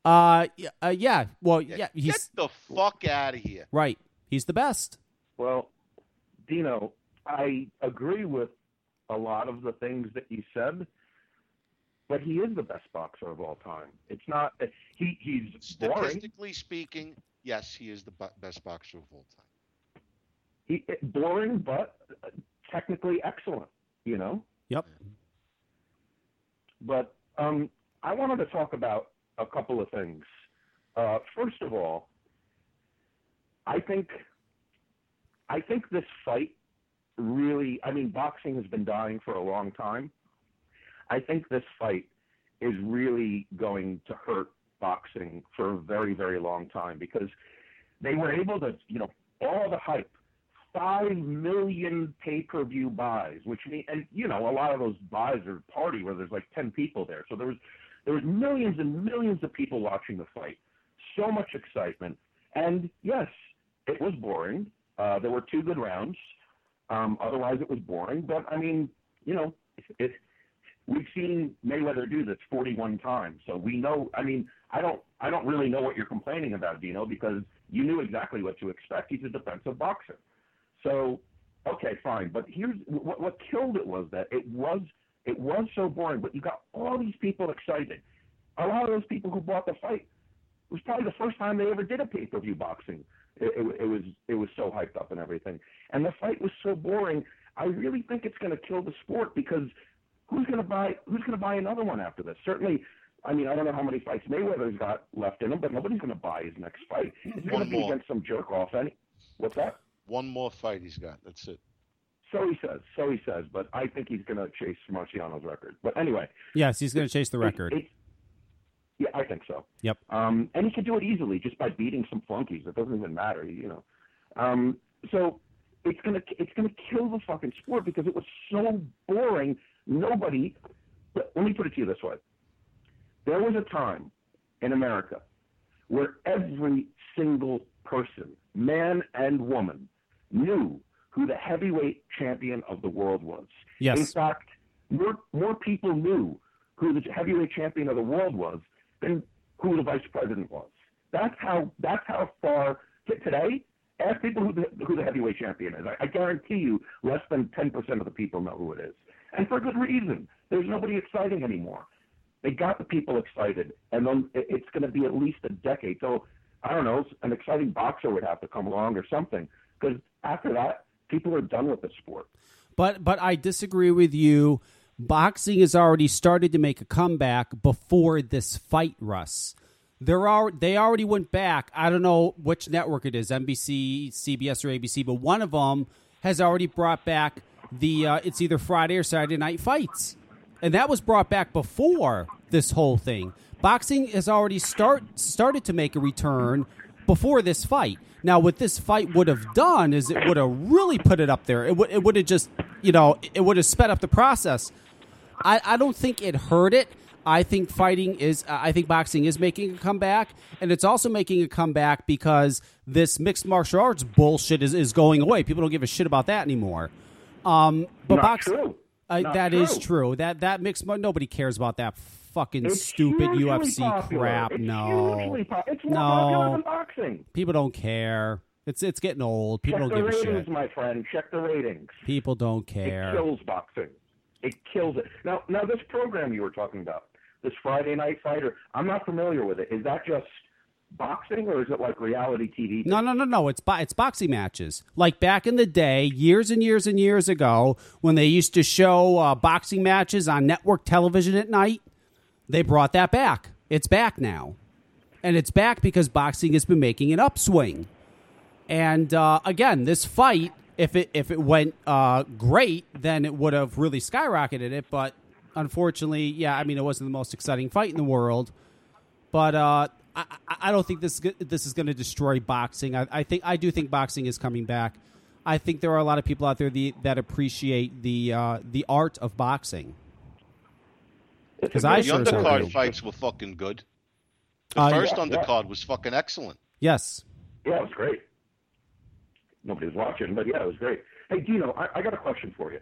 Uh, y- uh, yeah. Well, yeah. He's Get the fuck out of here. right. He's the best. Well, Dino, I agree with a lot of the things that you said, but he is the best boxer of all time. It's not he. He's boring. Statistically speaking, yes, he is the best boxer of all time. He, boring, but uh, technically excellent. You know. Yep. But um, I wanted to talk about a couple of things. Uh, first of all, I think I think this fight really. I mean, boxing has been dying for a long time. I think this fight is really going to hurt boxing for a very, very long time because they were able to, you know, all the hype, five million pay-per-view buys, which mean, and you know, a lot of those buys are party where there's like ten people there, so there was there was millions and millions of people watching the fight, so much excitement, and yes, it was boring. Uh, there were two good rounds. Um, otherwise, it was boring. But I mean, you know, it, we've seen Mayweather do this 41 times, so we know. I mean, I don't, I don't really know what you're complaining about, Dino, because you knew exactly what to expect. He's a defensive boxer. So, okay, fine. But here's what, what killed it was that it was, it was so boring. But you got all these people excited. A lot of those people who bought the fight it was probably the first time they ever did a pay-per-view boxing. It, it, it was it was so hyped up and everything, and the fight was so boring. I really think it's going to kill the sport because who's going to buy who's going to buy another one after this? Certainly, I mean I don't know how many fights Mayweather's got left in him, but nobody's going to buy his next fight. It's going to be against some jerk off. Any what's that? One more fight he's got. That's it. So he says. So he says. But I think he's going to chase Marciano's record. But anyway, Yes, he's going to chase the record. it- yeah, I think so. Yep. Um, and he could do it easily just by beating some flunkies. It doesn't even matter, you know. Um, so it's gonna it's gonna kill the fucking sport because it was so boring. Nobody. Let, let me put it to you this way: there was a time in America where every single person, man and woman, knew who the heavyweight champion of the world was. Yes. In fact, more more people knew who the heavyweight champion of the world was than who the vice president was. That's how that's how far today. Ask people who the, who the heavyweight champion is. I, I guarantee you, less than ten percent of the people know who it is, and for good reason. There's nobody exciting anymore. They got the people excited, and then it- it's going to be at least a decade. So I don't know, an exciting boxer would have to come along or something, because after that, people are done with the sport. But but I disagree with you. Boxing has already started to make a comeback before this fight, Russ. They're they already went back. I don't know which network it is, NBC, CBS, or ABC, but one of them has already brought back the. Uh, it's either Friday or Saturday night fights, and that was brought back before this whole thing. Boxing has already start started to make a return before this fight. Now, what this fight would have done is it would have really put it up there. It would it would have just you know it would have sped up the process. I, I don't think it hurt it. I think fighting is. I think boxing is making a comeback, and it's also making a comeback because this mixed martial arts bullshit is, is going away. People don't give a shit about that anymore. Um, but Not boxing, true. Uh, Not that is true. true. That that mixed nobody cares about that fucking It's stupid UFC popular. crap. It's no, po- it's more popular no, than boxing. people don't care. It's it's getting old. People Check don't give a ratings, shit. my friend. Check the ratings. People don't care. It kills boxing. It kills it. Now, now this program you were talking about, this Friday Night Fighter, I'm not familiar with it. Is that just boxing, or is it like reality TV? No, no, no, no. It's bo- it's boxing matches. Like back in the day, years and years and years ago, when they used to show uh, boxing matches on network television at night, they brought that back. It's back now, and it's back because boxing has been making an upswing. And uh, again, this fight, if it if it went uh, great, then it would have really skyrocketed it. But unfortunately, yeah, I mean, it wasn't the most exciting fight in the world. But uh, I, I- don't think this this is going to destroy boxing. I, I think I do think boxing is coming back. I think there are a lot of people out there the, that appreciate the uh, the art of boxing. Because I the sure undercard do. fights were fucking good. The Uh, first yeah, yeah. undercard was fucking excellent. Yes. Yeah, it was great. Nobody was watching, but yeah, it was great. Hey, Dino, I, I got a question for you.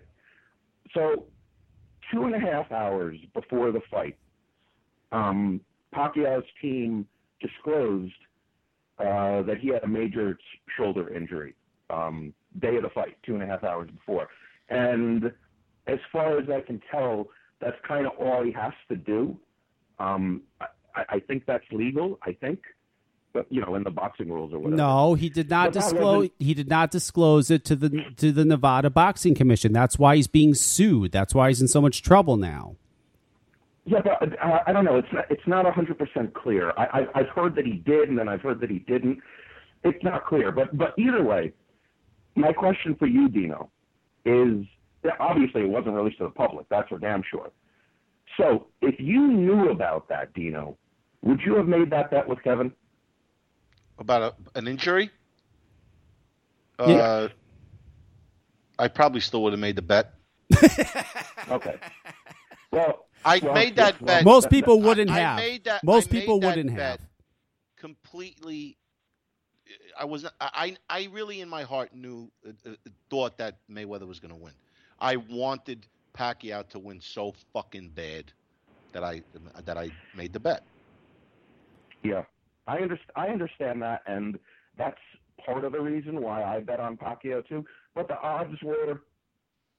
So, two and a half hours before the fight, um, Pacquiao's team disclosed uh, that he had a major shoulder injury um, day of the fight, two and a half hours before. And as far as I can tell, that's kind of all he has to do. Um, I, I think that's legal. I think, but you know, in the boxing rules or whatever. No, he did not But disclose. He did not disclose it to the to the Nevada Boxing Commission. That's why he's being sued. That's why he's in so much trouble now. Yeah, but uh, I don't know. It's not. It's not hundred percent clear. I, I, I've heard that he did, and then I've heard that he didn't. It's not clear. But but either way, my question for you, Dino, is obviously it wasn't released to the public. That's for damn sure. So if you knew about that, Dino, would you have made that bet with Kevin? About a, an injury? Yeah. Uh, I probably still would have made the bet. Okay. Well, I well, made that well, bet. Most people wouldn't I, have. I made that, Most I people that wouldn't bet have. Completely. I was. I. I really, in my heart, knew, uh, uh, thought that Mayweather was going to win. I wanted Pacquiao to win so fucking bad that I that I made the bet. Yeah, I understand. I understand that, and that's part of the reason why I bet on Pacquiao too. But the odds were,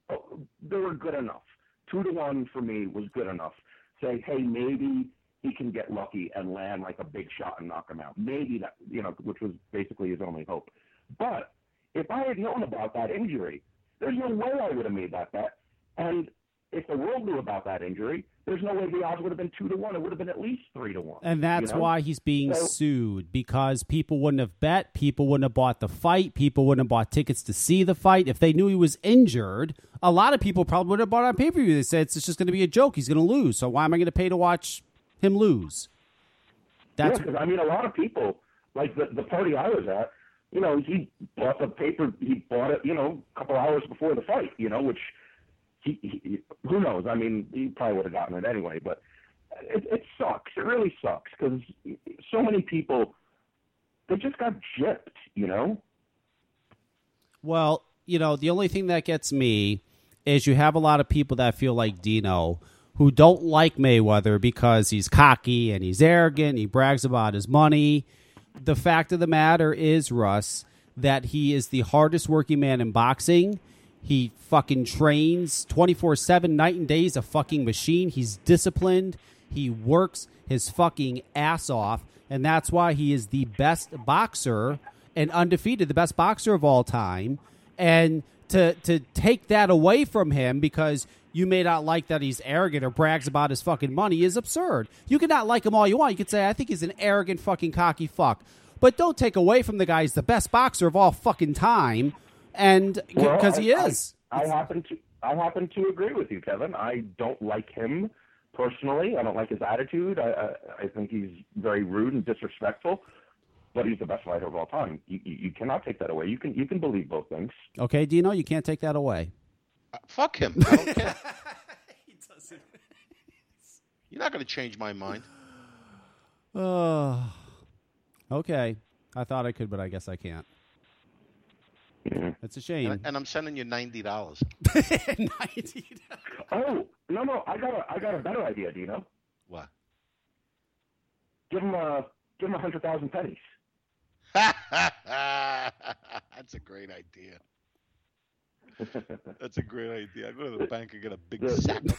oh, they were good enough. Two to one for me was good enough. Say, hey, maybe he can get lucky and land like a big shot and knock him out. Maybe that, you know, which was basically his only hope. But if I had known about that injury, there's no way I would have made that bet. And if the world knew about that injury, there's no way the odds would have been two to one. It would have been at least three to one. And that's you know? why he's being So- sued because people wouldn't have bet, people wouldn't have bought the fight, people wouldn't have bought tickets to see the fight. If they knew he was injured, a lot of people probably would have bought on pay per view. They said it's just going to be a joke. He's going to lose. So why am I going to pay to watch him lose? That's yeah, I mean, a lot of people, like the the party I was at, you know, he bought the paper. He bought it, you know, a couple hours before the fight. You know, which he, he who knows? I mean, he probably would have gotten it anyway. But it, it sucks. It really sucks because so many people they just got gypped. You know. Well, you know, the only thing that gets me is you have a lot of people that feel like Dino who don't like Mayweather because he's cocky and he's arrogant, he brags about his money. The fact of the matter is, Russ, that he is the hardest working man in boxing. He fucking trains 24 7 night and day. He's a fucking machine. He's disciplined. He works his fucking ass off, and that's why he is the best boxer and undefeated, the best boxer of all time. And to to take that away from him because you may not like that he's arrogant or brags about his fucking money is absurd. You can not like him all you want. You could say I think he's an arrogant fucking cocky fuck. But don't take away from the guy He's the best boxer of all fucking time and Well, because he I- is. I, I happen to I happen to agree with you, Kevin. I don't like him personally. I don't like his attitude. I I, I think he's very rude and disrespectful. But he's the best fighter of all time. You, you, you cannot take that away. You can you can believe both things. Okay, Dino, you can't take that away. Uh, fuck him. I don't care. You're not going to change my mind. Oh, okay. I thought I could, but I guess I can't. It's a shame. And, and I'm sending you ninety dollars. ninety. Oh no no! I got a I got a better idea, Dino. What? Give him a give him a hundred thousand pennies. That's a great idea. That's a great idea. I go to the bank and get a big The- sack. the,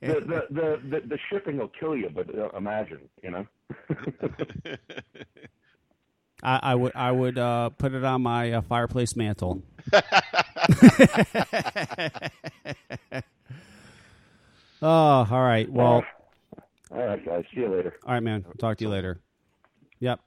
the, the, the, the shipping will kill you, but uh, imagine, you know. I, I would I would uh, put it on my uh, fireplace mantle. oh, all right. Well, All right, guys. See you later. all right, man. Talk to you later. Yep.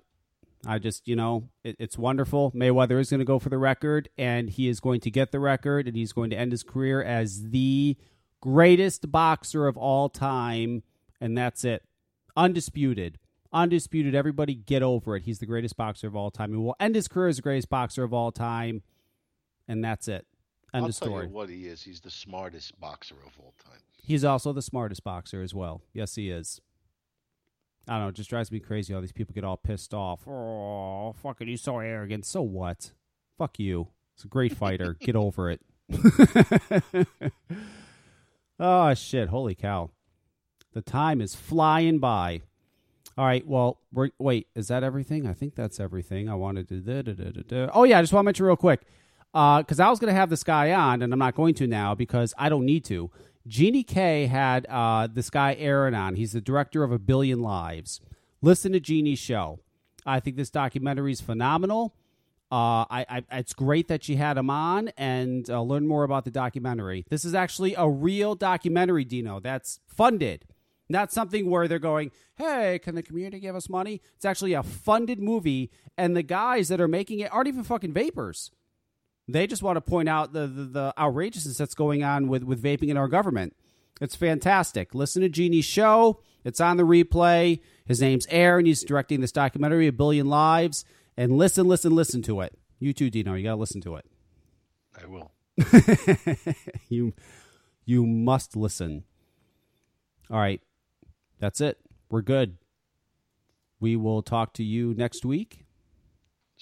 I just, you know, it, it's wonderful. Mayweather is going to go for the record, and he is going to get the record, and he's going to end his career as the greatest boxer of all time, and that's it. Undisputed. Undisputed. Everybody get over it. He's the greatest boxer of all time. He will end his career as the greatest boxer of all time, and that's it. End I'll of tell story. you what he is. He's the smartest boxer of all time. He's also the smartest boxer as well. Yes, he is. I don't know. It just drives me crazy. All these people get all pissed off. Oh, fucking, you so arrogant. So what? Fuck you. He's a great fighter. get over it. oh, shit. Holy cow. The time is flying by. All right. Well, we're, wait. Is that everything? I think that's everything. I wanted to. Da, da, da. Oh yeah. I just want to mention real quick uh, because I was going to have this guy on, and I'm not going to now because I don't need to. Jeannie K had uh, this guy Aaron on. He's the director of A Billion Lives. Listen to Jeannie's show. I think this documentary is phenomenal. Uh, I, I, it's great that she had him on and uh, learn more about the documentary. This is actually a real documentary, Dino. That's funded, not something where they're going, "Hey, can the community give us money?" It's actually a funded movie, and the guys that are making it aren't even fucking vapers. They just want to point out the, the, the outrageousness that's going on with, with vaping in our government. It's fantastic. Listen to Jeannie's show. It's on the replay. His name's Aaron. He's directing this documentary, A Billion Lives. And listen, listen, listen to it. You too, Dino. You got to listen to it. I will. you, you must listen. All right. That's it. We're good. We will talk to you next week.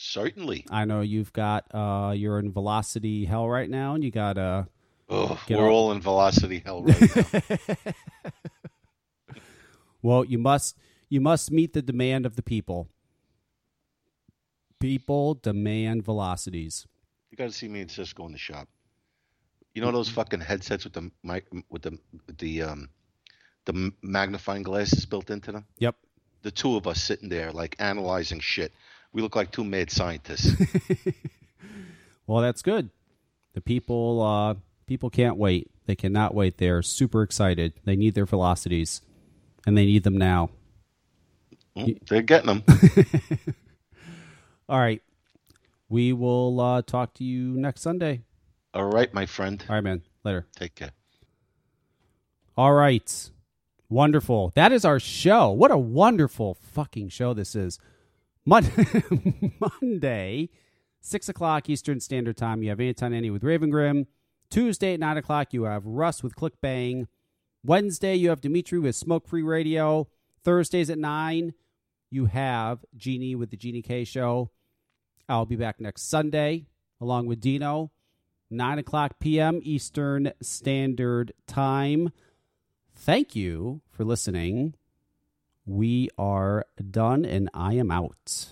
Certainly. I know you've got uh you're in velocity hell right now and you got uh Oh, get we're all- all in velocity hell right now. Well, you must you must meet the demand of the people. People demand velocities. you got to see me and Cisco in the shop. You know those fucking headsets with the mic with the with the um the magnifying glasses built into them. Yep. The two of us sitting there like analyzing shit. We look like two mad scientists. Well, that's good. The people uh people can't wait. They cannot wait. They're super excited. They need their velocities and they need them now. Mm, They're getting them. All right. We will uh talk to you next Sunday. All right, my friend. All right, man. Later. Take care. All right. Wonderful. That is our show. What a wonderful fucking show this is. Mon- Monday, 6 o'clock Eastern Standard Time, you have Anton Annie with Raven Grim. Tuesday at 9 o'clock, you have Russ with Clickbang. Wednesday, you have Dimitri with Smoke Free Radio. Thursdays at 9, you have Jeannie with the Jeannie K Show. I'll be back next Sunday along with Dino. 9 o'clock p.m. Eastern Standard Time. Thank you for listening. We are done, and I am out.